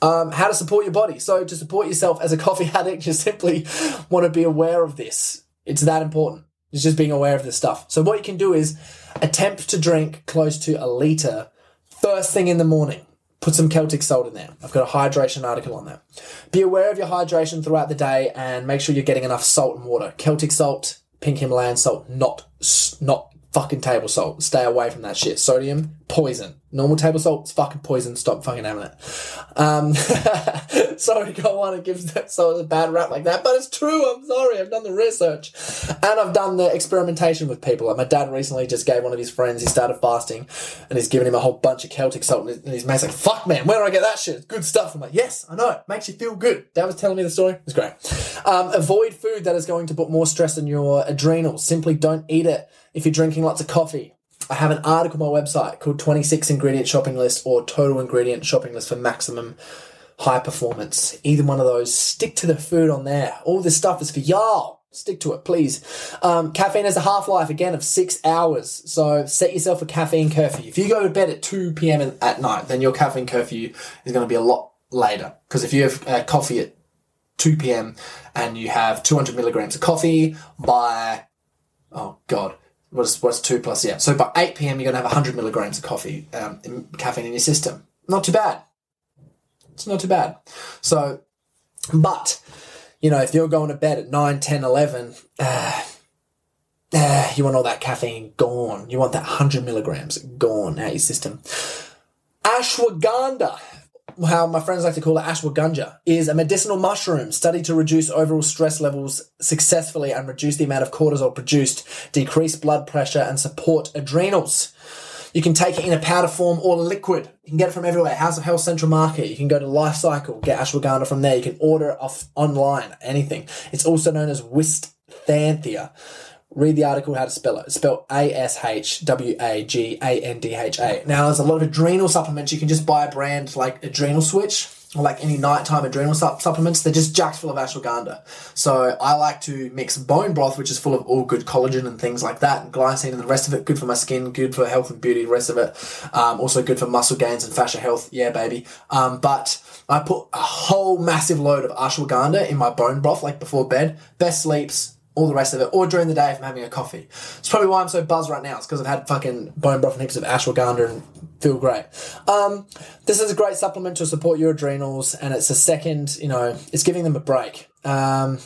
Um, how to support your body. So, to support yourself as a coffee addict, you simply want to be aware of this. It's that important. It's just being aware of this stuff. So, what you can do is attempt to drink close to a litre first thing in the morning put some Celtic salt in there. I've got a hydration article on that. Be aware of your hydration throughout the day and make sure you're getting enough salt and water. Celtic salt, pink Himalayan salt, not not fucking table salt. Stay away from that shit. Sodium, poison. Normal table salt, it's fucking poison. Stop fucking having it. Um, sorry, I don't want to give that salt a bad rap like that, but it's true. I'm sorry. I've done the research and I've done the experimentation with people. Like my dad recently just gave one of his friends, he started fasting and he's giving him a whole bunch of Celtic salt and his mate's like, fuck man, where do I get that shit? It's good stuff. I'm like, yes, I know. It makes you feel good. Dad was telling me the story. It's great. Um, avoid food that is going to put more stress on your adrenals. Simply don't eat it if you're drinking lots of coffee I have an article on my website called 26 ingredient shopping list or total ingredient shopping list for maximum high performance. Either one of those. Stick to the food on there. All this stuff is for y'all. Stick to it, please. Um, caffeine has a half life again of six hours, so set yourself a caffeine curfew. If you go to bed at 2 p.m. at night, then your caffeine curfew is going to be a lot later. Because if you have uh, coffee at 2 p.m. and you have 200 milligrams of coffee by, oh God, what's what's two plus? Yeah. So by eight p.m. you're gonna have hundred milligrams of coffee, um, in, caffeine in your system. Not too bad. It's not too bad. So, but you know, if you're going to bed at 9, 10, 11, uh, uh, you want all that caffeine gone. You want that 100 milligrams gone out of your system. Ashwagandha how my friends like to call it ashwagandha, is a medicinal mushroom studied to reduce overall stress levels successfully and reduce the amount of cortisol produced, decrease blood pressure, and support adrenals. You can take it in a powder form or liquid. You can get it from everywhere. House of Health Central Market. You can go to Life Cycle, get ashwagandha from there. You can order it off online, anything. It's also known as Withania. Read the article how to spell it. It's spelled A S H W A G A N D H A. Now, there's a lot of adrenal supplements. You can just buy a brand like Adrenal Switch or like any nighttime adrenal supplements. They're just jacked full of ashwagandha. So I like to mix bone broth, which is full of all good collagen and things like that, and glycine and the rest of it. Good for my skin, good for health and beauty, the rest of it. Um, also good for muscle gains and fascia health. Yeah, baby. Um, but I put a whole massive load of ashwagandha in my bone broth, like before bed. Best sleeps, all the rest of it, or during the day if I'm having a coffee. It's probably why I'm so buzzed right now. It's because I've had fucking bone broth and heaps of ashwagandha and feel great. Um, this is a great supplement to support your adrenals, and it's a second, you know, it's giving them a break. Um,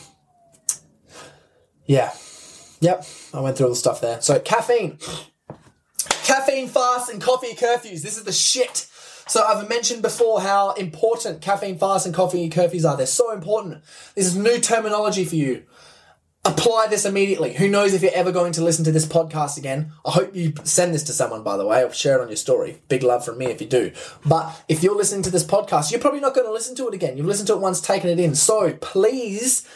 yeah. Yep, I went through all the stuff there. So, caffeine. Caffeine fast and coffee curfews. This is the shit. So I've mentioned before how important caffeine fast and coffee curfews are. They're so important. This is new terminology for you apply this immediately. Who knows if you're ever going to listen to this podcast again? I hope you send this to someone, by the way, or share it on your story. Big love from me if you do. But if you're listening to this podcast, you're probably not going to listen to it again. You've listened to it once, taken it in. So please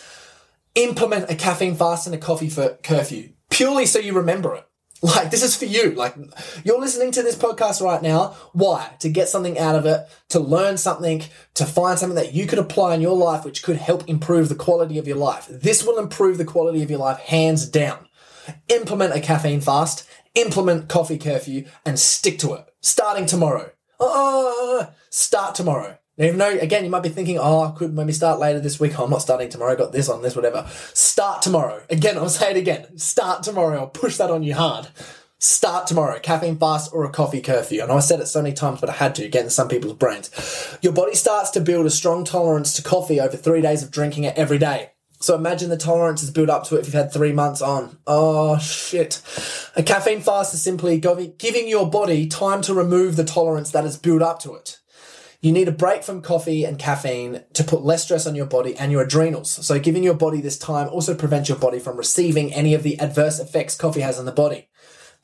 implement a caffeine fast and a coffee for curfew purely so you remember it. Like, this is for you. Like, you're listening to this podcast right now. Why? To get something out of it, to learn something, to find something that you could apply in your life, which could help improve the quality of your life. This will improve the quality of your life hands down. Implement a caffeine fast, implement coffee curfew, and stick to it. Starting tomorrow. Uh, start tomorrow. Even though, again, you might be thinking, oh, I could maybe start later this week. Oh, I'm not starting tomorrow. I got this on this, whatever. Start tomorrow. Again, I'll say it again. Start tomorrow. I'll push that on you hard. Start tomorrow. Caffeine fast or a coffee curfew. Know I said it so many times, but I had to get in some people's brains. Your body starts to build a strong tolerance to coffee over three days of drinking it every day. So imagine the tolerance is built up to it if you've had three months on. Oh shit. A caffeine fast is simply giving your body time to remove the tolerance that has built up to it. You need a break from coffee and caffeine to put less stress on your body and your adrenals. So giving your body this time also prevents your body from receiving any of the adverse effects coffee has on the body.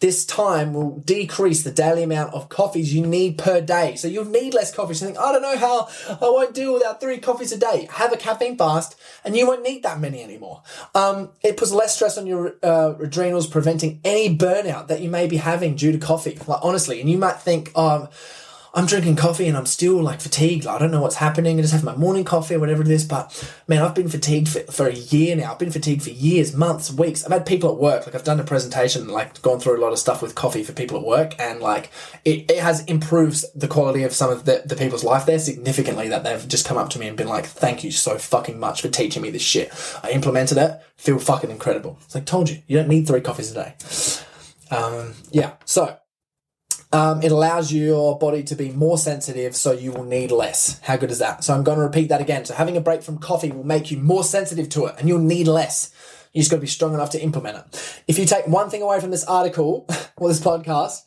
This time will decrease the daily amount of coffees you need per day. So you'll need less coffee. So you think, I don't know how I won't deal without three coffees a day. Have a caffeine fast and you won't need that many anymore. Um, it puts less stress on your uh, adrenals, preventing any burnout that you may be having due to coffee. Like honestly, and you might think, um, I'm drinking coffee and I'm still like fatigued. I don't know what's happening. I just have my morning coffee or whatever it is. But man, I've been fatigued for, for a year now. I've been fatigued for years, months, weeks. I've had people at work, like I've done a presentation, like gone through a lot of stuff with coffee for people at work. And like it, it has improved the quality of some of the, the people's life there significantly that they've just come up to me and been like, thank you so fucking much for teaching me this shit. I implemented it. Feel fucking incredible. It's like, told you, you don't need three coffees a day. Um, yeah. So um, it allows your body to be more sensitive, so you will need less. How good is that? So I'm going to repeat that again. So having a break from coffee will make you more sensitive to it, and you'll need less. You just got to be strong enough to implement it. If you take one thing away from this article or this podcast,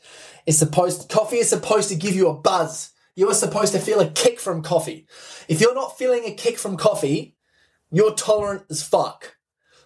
it's supposed coffee is supposed to give you a buzz. You are supposed to feel a kick from coffee. If you're not feeling a kick from coffee, you're tolerant as fuck.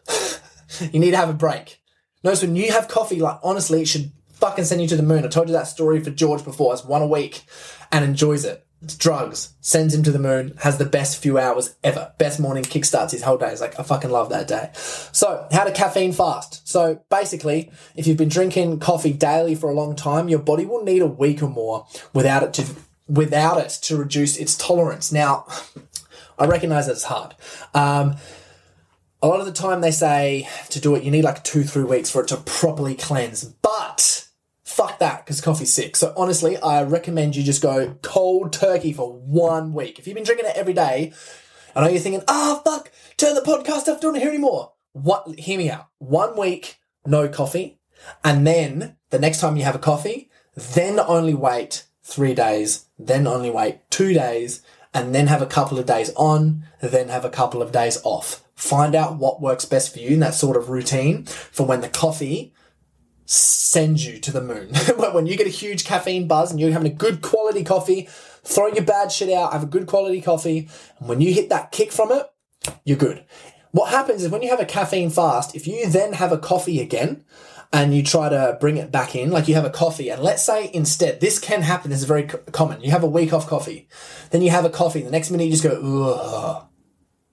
you need to have a break. Notice when you have coffee, like honestly, it should fucking send you to the moon. I told you that story for George before. It's one a week and enjoys it. It's drugs, sends him to the moon, has the best few hours ever. Best morning, kickstarts his whole day. It's like, I fucking love that day. So, how to caffeine fast. So, basically, if you've been drinking coffee daily for a long time, your body will need a week or more without it to, without it to reduce its tolerance. Now, I recognize that it's hard. Um, a lot of the time they say to do it, you need like two, three weeks for it to properly cleanse. But fuck that because coffee's sick. So honestly, I recommend you just go cold turkey for one week. If you've been drinking it every day, I know you're thinking, ah, oh, fuck, turn the podcast off, don't hear anymore. What? Hear me out. One week, no coffee, and then the next time you have a coffee, then only wait three days, then only wait two days, and then have a couple of days on, then have a couple of days off. Find out what works best for you in that sort of routine for when the coffee send you to the moon. when you get a huge caffeine buzz and you're having a good quality coffee, throw your bad shit out, have a good quality coffee, and when you hit that kick from it, you're good. What happens is when you have a caffeine fast, if you then have a coffee again, and you try to bring it back in, like you have a coffee, and let's say instead, this can happen, this is very common. You have a week off coffee, then you have a coffee, the next minute you just go, ugh,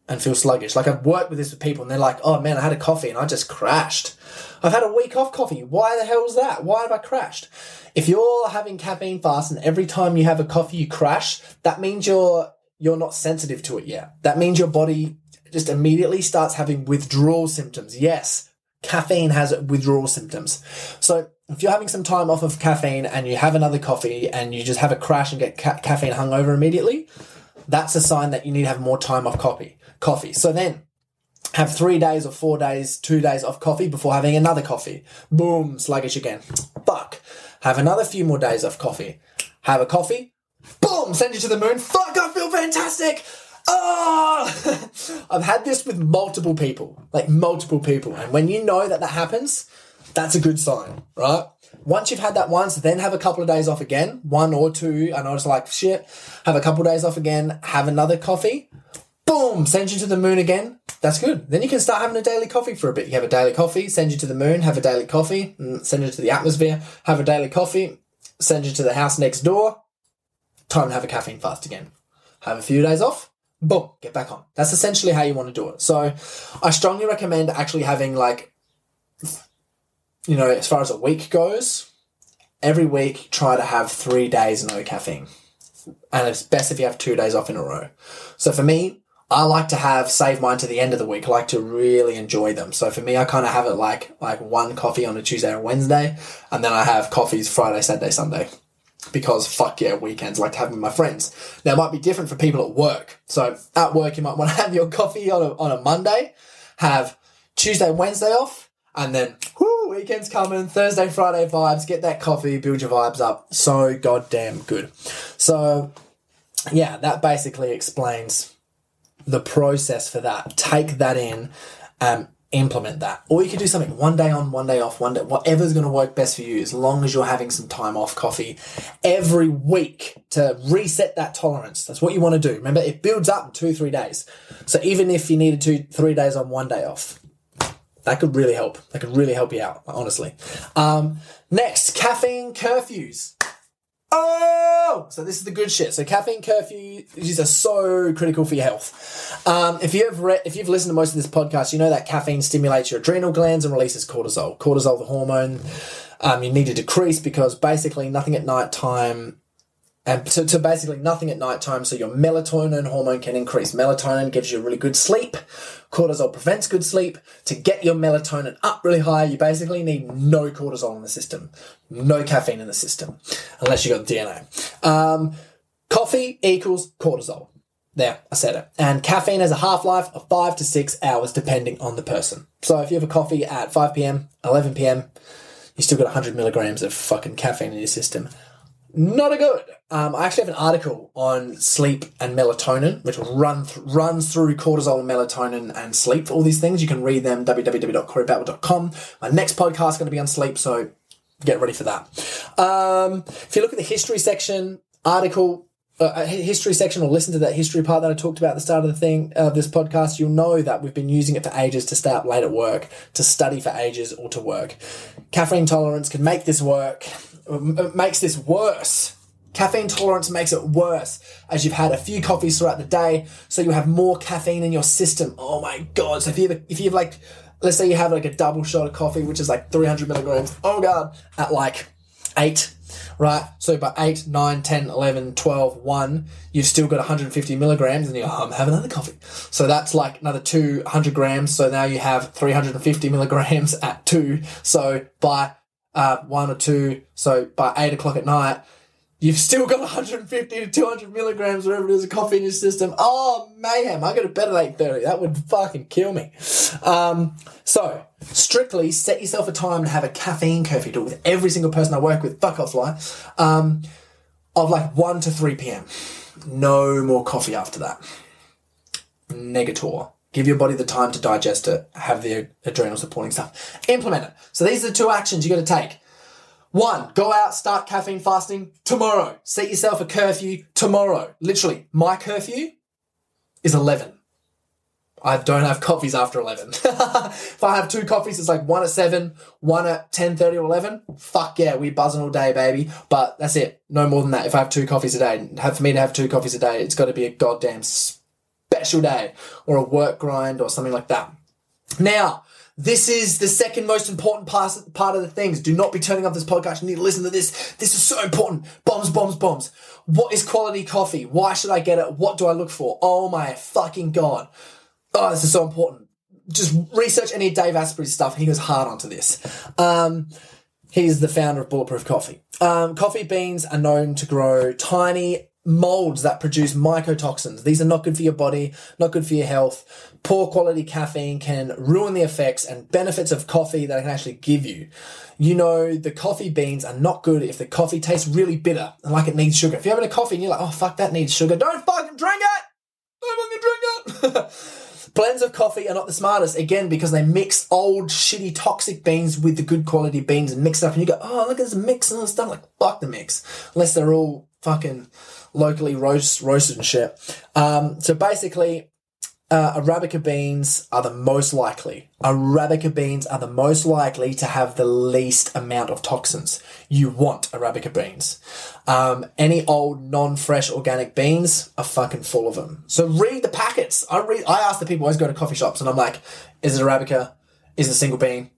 and feel sluggish. Like I've worked with this with people, and they're like, oh man, I had a coffee and I just crashed. I've had a week off coffee. Why the hell was that? Why have I crashed? If you're having caffeine fast and every time you have a coffee you crash, that means you're you're not sensitive to it yet. That means your body just immediately starts having withdrawal symptoms. Yes, caffeine has withdrawal symptoms. So if you're having some time off of caffeine and you have another coffee and you just have a crash and get ca- caffeine hungover immediately, that's a sign that you need to have more time off coffee. Coffee. So then have three days or four days, two days off coffee before having another coffee. Boom, sluggish again. Fuck. Have another few more days off coffee. Have a coffee. Boom, send you to the moon. Fuck, I feel fantastic. Oh, I've had this with multiple people, like multiple people. And when you know that that happens, that's a good sign, right? Once you've had that once, then have a couple of days off again, one or two. And I was like, shit, have a couple of days off again, have another coffee boom, send you to the moon again. That's good. Then you can start having a daily coffee for a bit. You have a daily coffee, send you to the moon, have a daily coffee, mm, send you to the atmosphere, have a daily coffee, send you to the house next door. Time to have a caffeine fast again. Have a few days off, boom, get back on. That's essentially how you want to do it. So I strongly recommend actually having like, you know, as far as a week goes, every week try to have three days no caffeine. And it's best if you have two days off in a row. So for me, I like to have save mine to the end of the week. I like to really enjoy them. So for me, I kind of have it like like one coffee on a Tuesday or Wednesday, and then I have coffees Friday, Saturday, Sunday. Because fuck yeah, weekends I like to have with my friends. Now it might be different for people at work. So at work you might want to have your coffee on a on a Monday, have Tuesday, Wednesday off, and then whoo, weekends coming, Thursday, Friday vibes, get that coffee, build your vibes up. So goddamn good. So yeah, that basically explains the process for that. Take that in, um, implement that. Or you could do something one day on, one day off, one day, whatever's going to work best for you, as long as you're having some time off coffee every week to reset that tolerance. That's what you want to do. Remember, it builds up in two, three days. So even if you needed two, three days on, one day off, that could really help. That could really help you out, honestly. Um, next, caffeine curfews. Oh, so this is the good shit. So caffeine curfews are so critical for your health. Um, if you have re- if you've listened to most of this podcast, you know that caffeine stimulates your adrenal glands and releases cortisol. Cortisol, the hormone, um, you need to decrease because basically nothing at night time and to, to basically nothing at night time so your melatonin hormone can increase melatonin gives you a really good sleep cortisol prevents good sleep to get your melatonin up really high you basically need no cortisol in the system no caffeine in the system unless you've got dna um, coffee equals cortisol there, I said it. And caffeine has a half life of five to six hours, depending on the person. So if you have a coffee at 5 p.m., 11 p.m., you still got 100 milligrams of fucking caffeine in your system not a good. Um, I actually have an article on sleep and melatonin, which run th- runs through cortisol melatonin and sleep for all these things. You can read them www.coreybattle.com. My next podcast is going to be on sleep, so get ready for that. Um, if you look at the history section article, uh, history section, or listen to that history part that I talked about at the start of the thing of uh, this podcast, you'll know that we've been using it for ages to stay up late at work, to study for ages, or to work. Caffeine tolerance can make this work makes this worse. Caffeine tolerance makes it worse as you've had a few coffees throughout the day, so you have more caffeine in your system. Oh my god! So if you have, if you have like, let's say you have like a double shot of coffee, which is like 300 milligrams. Oh god, at like eight, right? So by 8, 9, 10, 11, 12, 1, you've still got 150 milligrams and you're oh, I'm having another coffee. So that's like another 200 grams. So now you have 350 milligrams at 2. So by uh, one or two. So by eight o'clock at night, you've still got 150 to 200 milligrams, whatever it is, of coffee in your system. Oh, mayhem. I go to bed at 8.30. That would fucking kill me. Um, so, strictly set yourself a time to have a caffeine curfew. Do it with every single person I work with. Fuck off, fly. Um, of like 1 to 3 p.m. No more coffee after that. Negator. Give your body the time to digest it, have the adrenal supporting stuff. Implement it. So these are the two actions you got to take. One, go out, start caffeine fasting tomorrow. Set yourself a curfew tomorrow. Literally, my curfew is 11. I don't have coffees after 11. if I have two coffees, it's like one at 7, one at 10, 30 or 11. Fuck yeah, we buzzing all day, baby. But that's it. No more than that. If I have two coffees a day, have for me to have two coffees a day, it's got to be a goddamn special day or a work grind or something like that. Now, this is the second most important part, of the things. Do not be turning off this podcast. You need to listen to this. This is so important. Bombs, bombs, bombs. What is quality coffee? Why should I get it? What do I look for? Oh my fucking God. Oh, this is so important. Just research any Dave Asprey stuff. He goes hard onto this. Um, he's the founder of Bulletproof Coffee. Um, coffee beans are known to grow tiny molds that produce mycotoxins. These are not good for your body, not good for your health. Poor quality caffeine can ruin the effects and benefits of coffee that it can actually give you. You know, the coffee beans are not good if the coffee tastes really bitter and like it needs sugar. If you're having a coffee and you're like, oh, fuck, that needs sugar, don't fucking drink it! Don't fucking drink it! Blends of coffee are not the smartest, again, because they mix old, shitty, toxic beans with the good quality beans and mix it up, and you go, oh, look at this mix and all this stuff. Like, fuck the mix. Unless they're all fucking locally roast, roasted and shit. Um, so basically, uh, Arabica beans are the most likely. Arabica beans are the most likely to have the least amount of toxins. You want Arabica beans. Um, any old non-fresh organic beans are fucking full of them. So read the packets. I read. I ask the people. I always go to coffee shops and I'm like, "Is it Arabica? Is it single bean?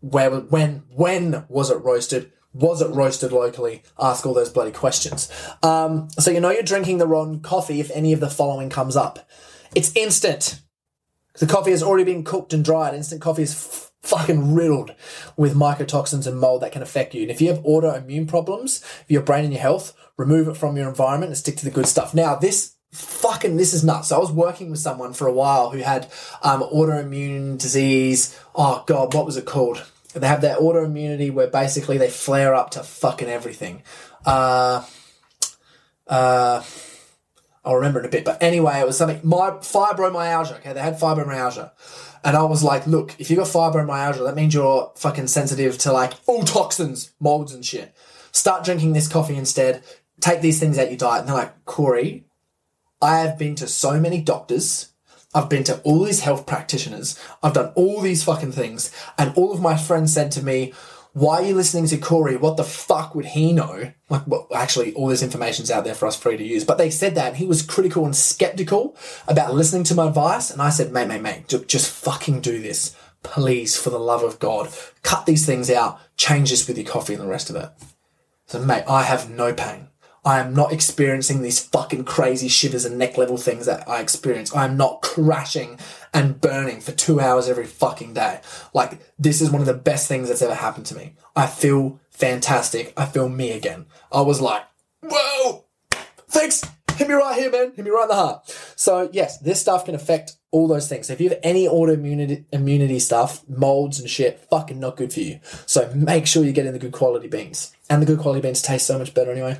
Where? When? When was it roasted? Was it roasted locally? Ask all those bloody questions. Um, so you know you're drinking the wrong coffee if any of the following comes up. It's instant. The coffee has already been cooked and dried. Instant coffee is f- fucking riddled with mycotoxins and mold that can affect you. And if you have autoimmune problems, your brain and your health, remove it from your environment and stick to the good stuff. Now, this fucking this is nuts. So I was working with someone for a while who had um, autoimmune disease. Oh god, what was it called? They have that autoimmunity where basically they flare up to fucking everything. Uh, uh, I'll remember in a bit. But anyway, it was something, my fibromyalgia. Okay, they had fibromyalgia. And I was like, look, if you got fibromyalgia, that means you're fucking sensitive to like all toxins, molds and shit. Start drinking this coffee instead. Take these things out your diet. And they're like, Corey, I have been to so many doctors. I've been to all these health practitioners. I've done all these fucking things. And all of my friends said to me, why are you listening to Corey? What the fuck would he know? Like, well, actually, all this information's out there for us free to use. But they said that, he was critical and skeptical about listening to my advice. And I said, mate, mate, mate, just fucking do this. Please, for the love of God, cut these things out, change this with your coffee and the rest of it. So, mate, I have no pain. I am not experiencing these fucking crazy shivers and neck level things that I experience. I am not crashing and burning for two hours every fucking day. Like, this is one of the best things that's ever happened to me. I feel fantastic. I feel me again. I was like, whoa, thanks. Hit me right here, man. Hit me right in the heart. So, yes, this stuff can affect all those things. So if you have any autoimmunity immunity stuff, molds and shit, fucking not good for you. So make sure you get in the good quality beans. And the good quality beans taste so much better anyway.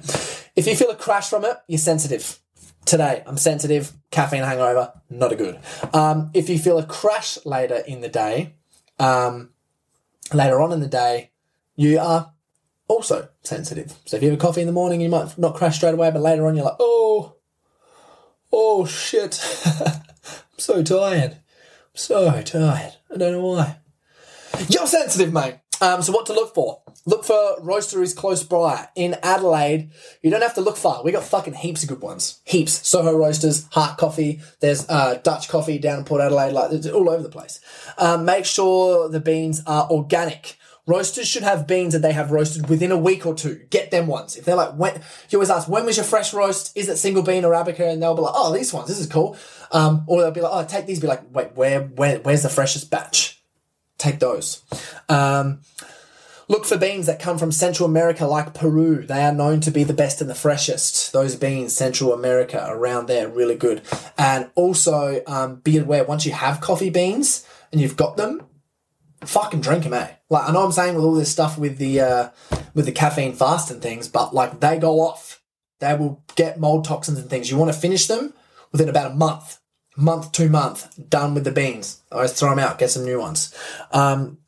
If you feel a crash from it, you're sensitive. Today, I'm sensitive, caffeine hangover, not a good. Um, if you feel a crash later in the day, um, later on in the day, you are also sensitive. So if you have a coffee in the morning, you might not crash straight away, but later on you're like, oh, oh shit. I'm so tired. I'm so tired. I don't know why. You're sensitive, mate. Um, so what to look for? Look for roasteries close by. In Adelaide, you don't have to look far. We got fucking heaps of good ones. Heaps. Soho Roasters, Heart Coffee. There's uh, Dutch Coffee down in Port Adelaide. Like it's all over the place. Um, make sure the beans are organic. Roasters should have beans that they have roasted within a week or two. Get them ones. If they're like, when, you always ask, when was your fresh roast? Is it single bean or Arabica? And they'll be like, oh, these ones, this is cool. Um, or they'll be like, oh, take these. Be like, wait, where, where, where's the freshest batch? Take those. Um, Look for beans that come from Central America, like Peru. They are known to be the best and the freshest. Those beans, Central America, around there, really good. And also, um, be aware once you have coffee beans and you've got them, fucking drink them, eh? Like I know I'm saying with all this stuff with the uh, with the caffeine fast and things, but like they go off. They will get mold toxins and things. You want to finish them within about a month, month, two month, done with the beans. I always throw them out, get some new ones. Um,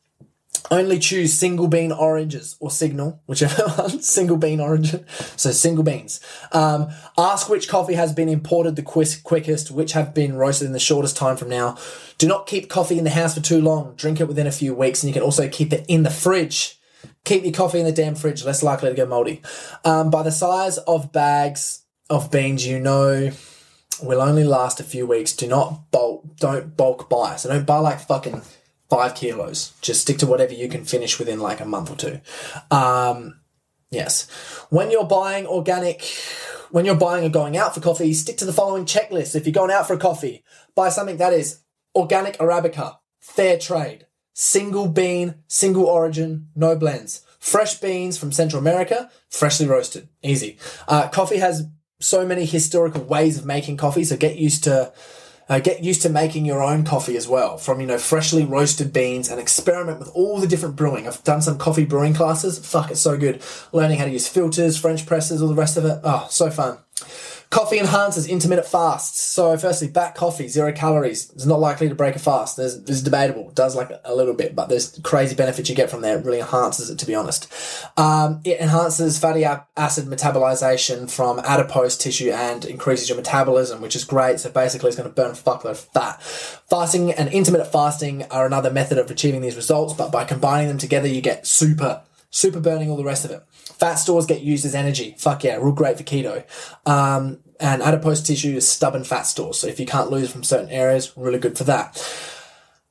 only choose single bean oranges or signal, whichever one, single bean orange. So single beans. Um, ask which coffee has been imported the quick, quickest, which have been roasted in the shortest time from now. Do not keep coffee in the house for too long. Drink it within a few weeks, and you can also keep it in the fridge. Keep your coffee in the damn fridge, less likely to go moldy. Um, by the size of bags of beans, you know will only last a few weeks. Do not bulk, don't bulk buy. So don't buy like fucking five kilos. Just stick to whatever you can finish within like a month or two. Um, yes. When you're buying organic, when you're buying or going out for coffee, stick to the following checklist. If you're going out for a coffee, buy something that is organic Arabica, fair trade, single bean, single origin, no blends. Fresh beans from Central America, freshly roasted. Easy. Uh, coffee has so many historical ways of making coffee, so get used to uh, get used to making your own coffee as well from, you know, freshly roasted beans and experiment with all the different brewing. I've done some coffee brewing classes. Fuck, it's so good. Learning how to use filters, French presses, all the rest of it. Oh, so fun. Coffee enhances intermittent fasts. So, firstly, black coffee, zero calories. It's not likely to break a fast. There's, it's debatable. It does like a little bit, but there's crazy benefits you get from there. It really enhances it, to be honest. Um, it enhances fatty acid metabolization from adipose tissue and increases your metabolism, which is great. So, basically, it's going to burn a fuckload of fat. Fasting and intermittent fasting are another method of achieving these results, but by combining them together, you get super, super burning all the rest of it. Fat stores get used as energy. Fuck yeah, real great for keto. Um, and adipose tissue is stubborn fat stores. So if you can't lose from certain areas, really good for that.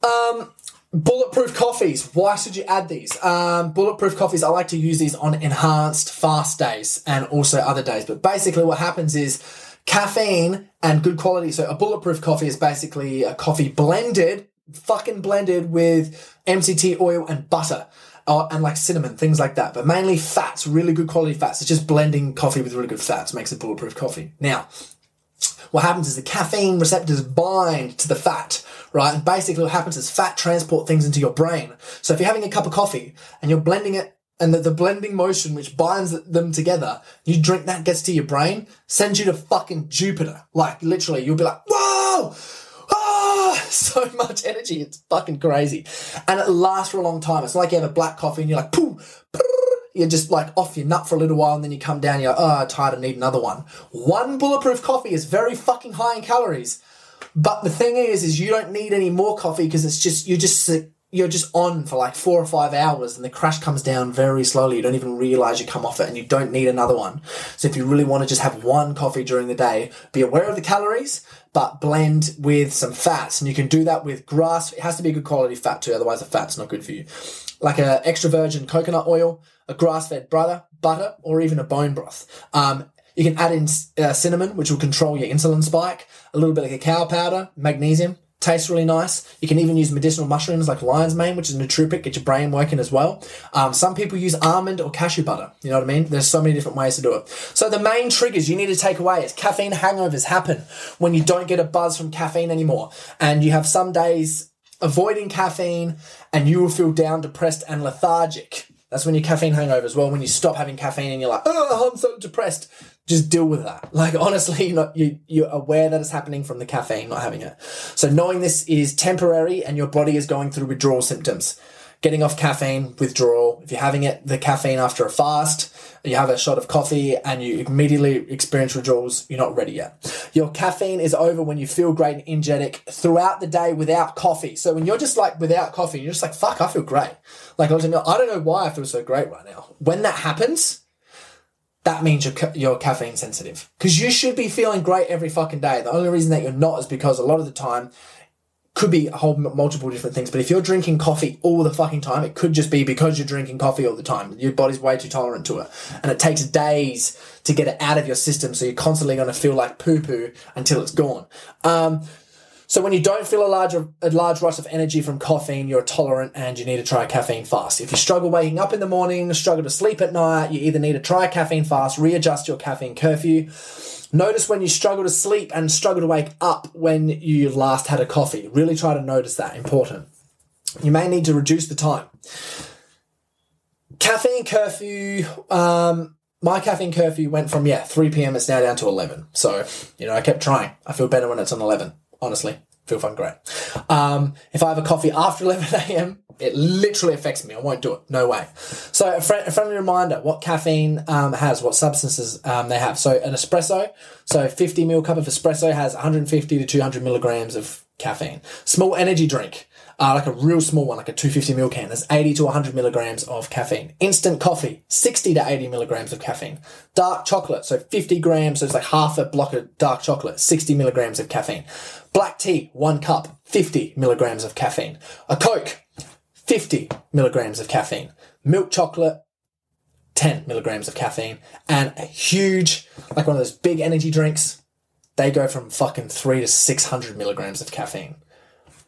Um, bulletproof coffees. Why should you add these? Um, bulletproof coffees, I like to use these on enhanced fast days and also other days. But basically, what happens is caffeine and good quality. So a bulletproof coffee is basically a coffee blended, fucking blended with MCT oil and butter uh, and like cinnamon, things like that. But mainly fats, really good quality fats. It's just blending coffee with really good fats makes a bulletproof coffee. Now, what happens is the caffeine receptors bind to the fat, right? And basically what happens is fat transport things into your brain. So if you're having a cup of coffee and you're blending it and that the blending motion which binds them together, you drink that gets to your brain, sends you to fucking Jupiter. Like literally, you'll be like, whoa! Ah, so much energy. It's fucking crazy. And it lasts for a long time. It's like you have a black coffee and you're like, pooh, you're just like off your nut for a little while and then you come down, you're like, oh, tired, I need another one. One bulletproof coffee is very fucking high in calories. But the thing is, is you don't need any more coffee because it's just, you're just you're just on for like four or five hours and the crash comes down very slowly. You don't even realize you come off it and you don't need another one. So if you really want to just have one coffee during the day, be aware of the calories, but blend with some fats. And you can do that with grass. It has to be a good quality fat too, otherwise the fat's not good for you. Like a extra virgin coconut oil, a grass fed butter, butter, or even a bone broth. Um, you can add in uh, cinnamon, which will control your insulin spike, a little bit of cacao powder, magnesium, tastes really nice. You can even use medicinal mushrooms like lion's mane, which is nootropic, get your brain working as well. Um, some people use almond or cashew butter. You know what I mean? There's so many different ways to do it. So the main triggers you need to take away is caffeine hangovers happen when you don't get a buzz from caffeine anymore. And you have some days avoiding caffeine and you will feel down, depressed and lethargic. That's when your caffeine hangover as well. When you stop having caffeine and you're like, oh, I'm so depressed just deal with that. Like honestly, you're not, you you're aware that it's happening from the caffeine, not having it. So knowing this is temporary and your body is going through withdrawal symptoms. Getting off caffeine, withdrawal. If you're having it, the caffeine after a fast, you have a shot of coffee and you immediately experience withdrawals, you're not ready yet. Your caffeine is over when you feel great and energetic throughout the day without coffee. So when you're just like without coffee, you're just like, fuck, I feel great. Like I don't know why I feel so great right now. When that happens, that means you're, you're caffeine sensitive. Because you should be feeling great every fucking day. The only reason that you're not is because a lot of the time could be a whole multiple different things. But if you're drinking coffee all the fucking time, it could just be because you're drinking coffee all the time. Your body's way too tolerant to it. And it takes days to get it out of your system. So you're constantly going to feel like poo poo until it's gone. Um, so when you don't feel a large a large rush of energy from caffeine, you're tolerant and you need to try a caffeine fast. If you struggle waking up in the morning, struggle to sleep at night, you either need to try a caffeine fast, readjust your caffeine curfew. Notice when you struggle to sleep and struggle to wake up when you last had a coffee. Really try to notice that. Important. You may need to reduce the time. Caffeine curfew. Um, my caffeine curfew went from yeah 3 p.m. It's now down to 11. So you know I kept trying. I feel better when it's on 11 honestly. Feel fun, great. Um, if I have a coffee after 11 a.m., it literally affects me. I won't do it. No way. So, a, fr- a friendly reminder what caffeine um, has, what substances um, they have. So, an espresso, so 50 ml cup of espresso has 150 to 200 milligrams of caffeine. Small energy drink uh, like a real small one, like a 250 ml can. There's 80 to 100 milligrams of caffeine. Instant coffee, 60 to 80 milligrams of caffeine. Dark chocolate, so 50 grams, so it's like half a block of dark chocolate, 60 milligrams of caffeine. Black tea, one cup, 50 milligrams of caffeine. A Coke, 50 milligrams of caffeine. Milk chocolate, 10 milligrams of caffeine. And a huge, like one of those big energy drinks, they go from fucking three to 600 milligrams of caffeine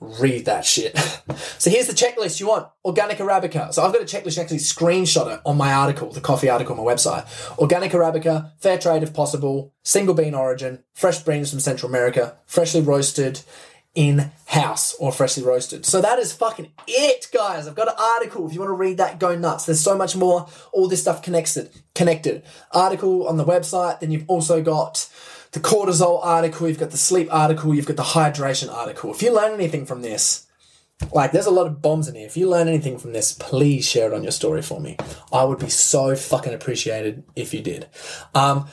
read that shit. so here's the checklist you want. Organic Arabica. So I've got a checklist actually screenshot it on my article, the coffee article on my website. Organic Arabica, fair trade if possible, single bean origin, fresh beans from Central America, freshly roasted in house or freshly roasted. So that is fucking it, guys. I've got an article. If you want to read that, go nuts. There's so much more. All this stuff connected. Connected. Article on the website. Then you've also got the cortisol article, you've got the sleep article, you've got the hydration article. If you learn anything from this, like there's a lot of bombs in here. If you learn anything from this, please share it on your story for me. I would be so fucking appreciated if you did. Um,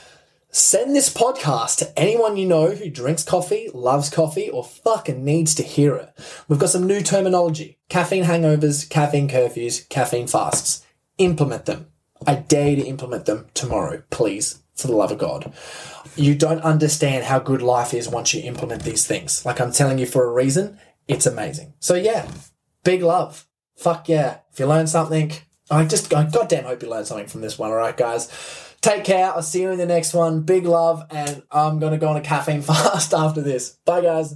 send this podcast to anyone you know who drinks coffee, loves coffee, or fucking needs to hear it. We've got some new terminology caffeine hangovers, caffeine curfews, caffeine fasts. Implement them. I dare you to implement them tomorrow, please, for the love of God you don't understand how good life is once you implement these things. Like I'm telling you for a reason, it's amazing. So yeah, big love. Fuck yeah. If you learn something, I just, I goddamn hope you learned something from this one. All right, guys. Take care. I'll see you in the next one. Big love. And I'm going to go on a caffeine fast after this. Bye, guys.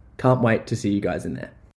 Can't wait to see you guys in there.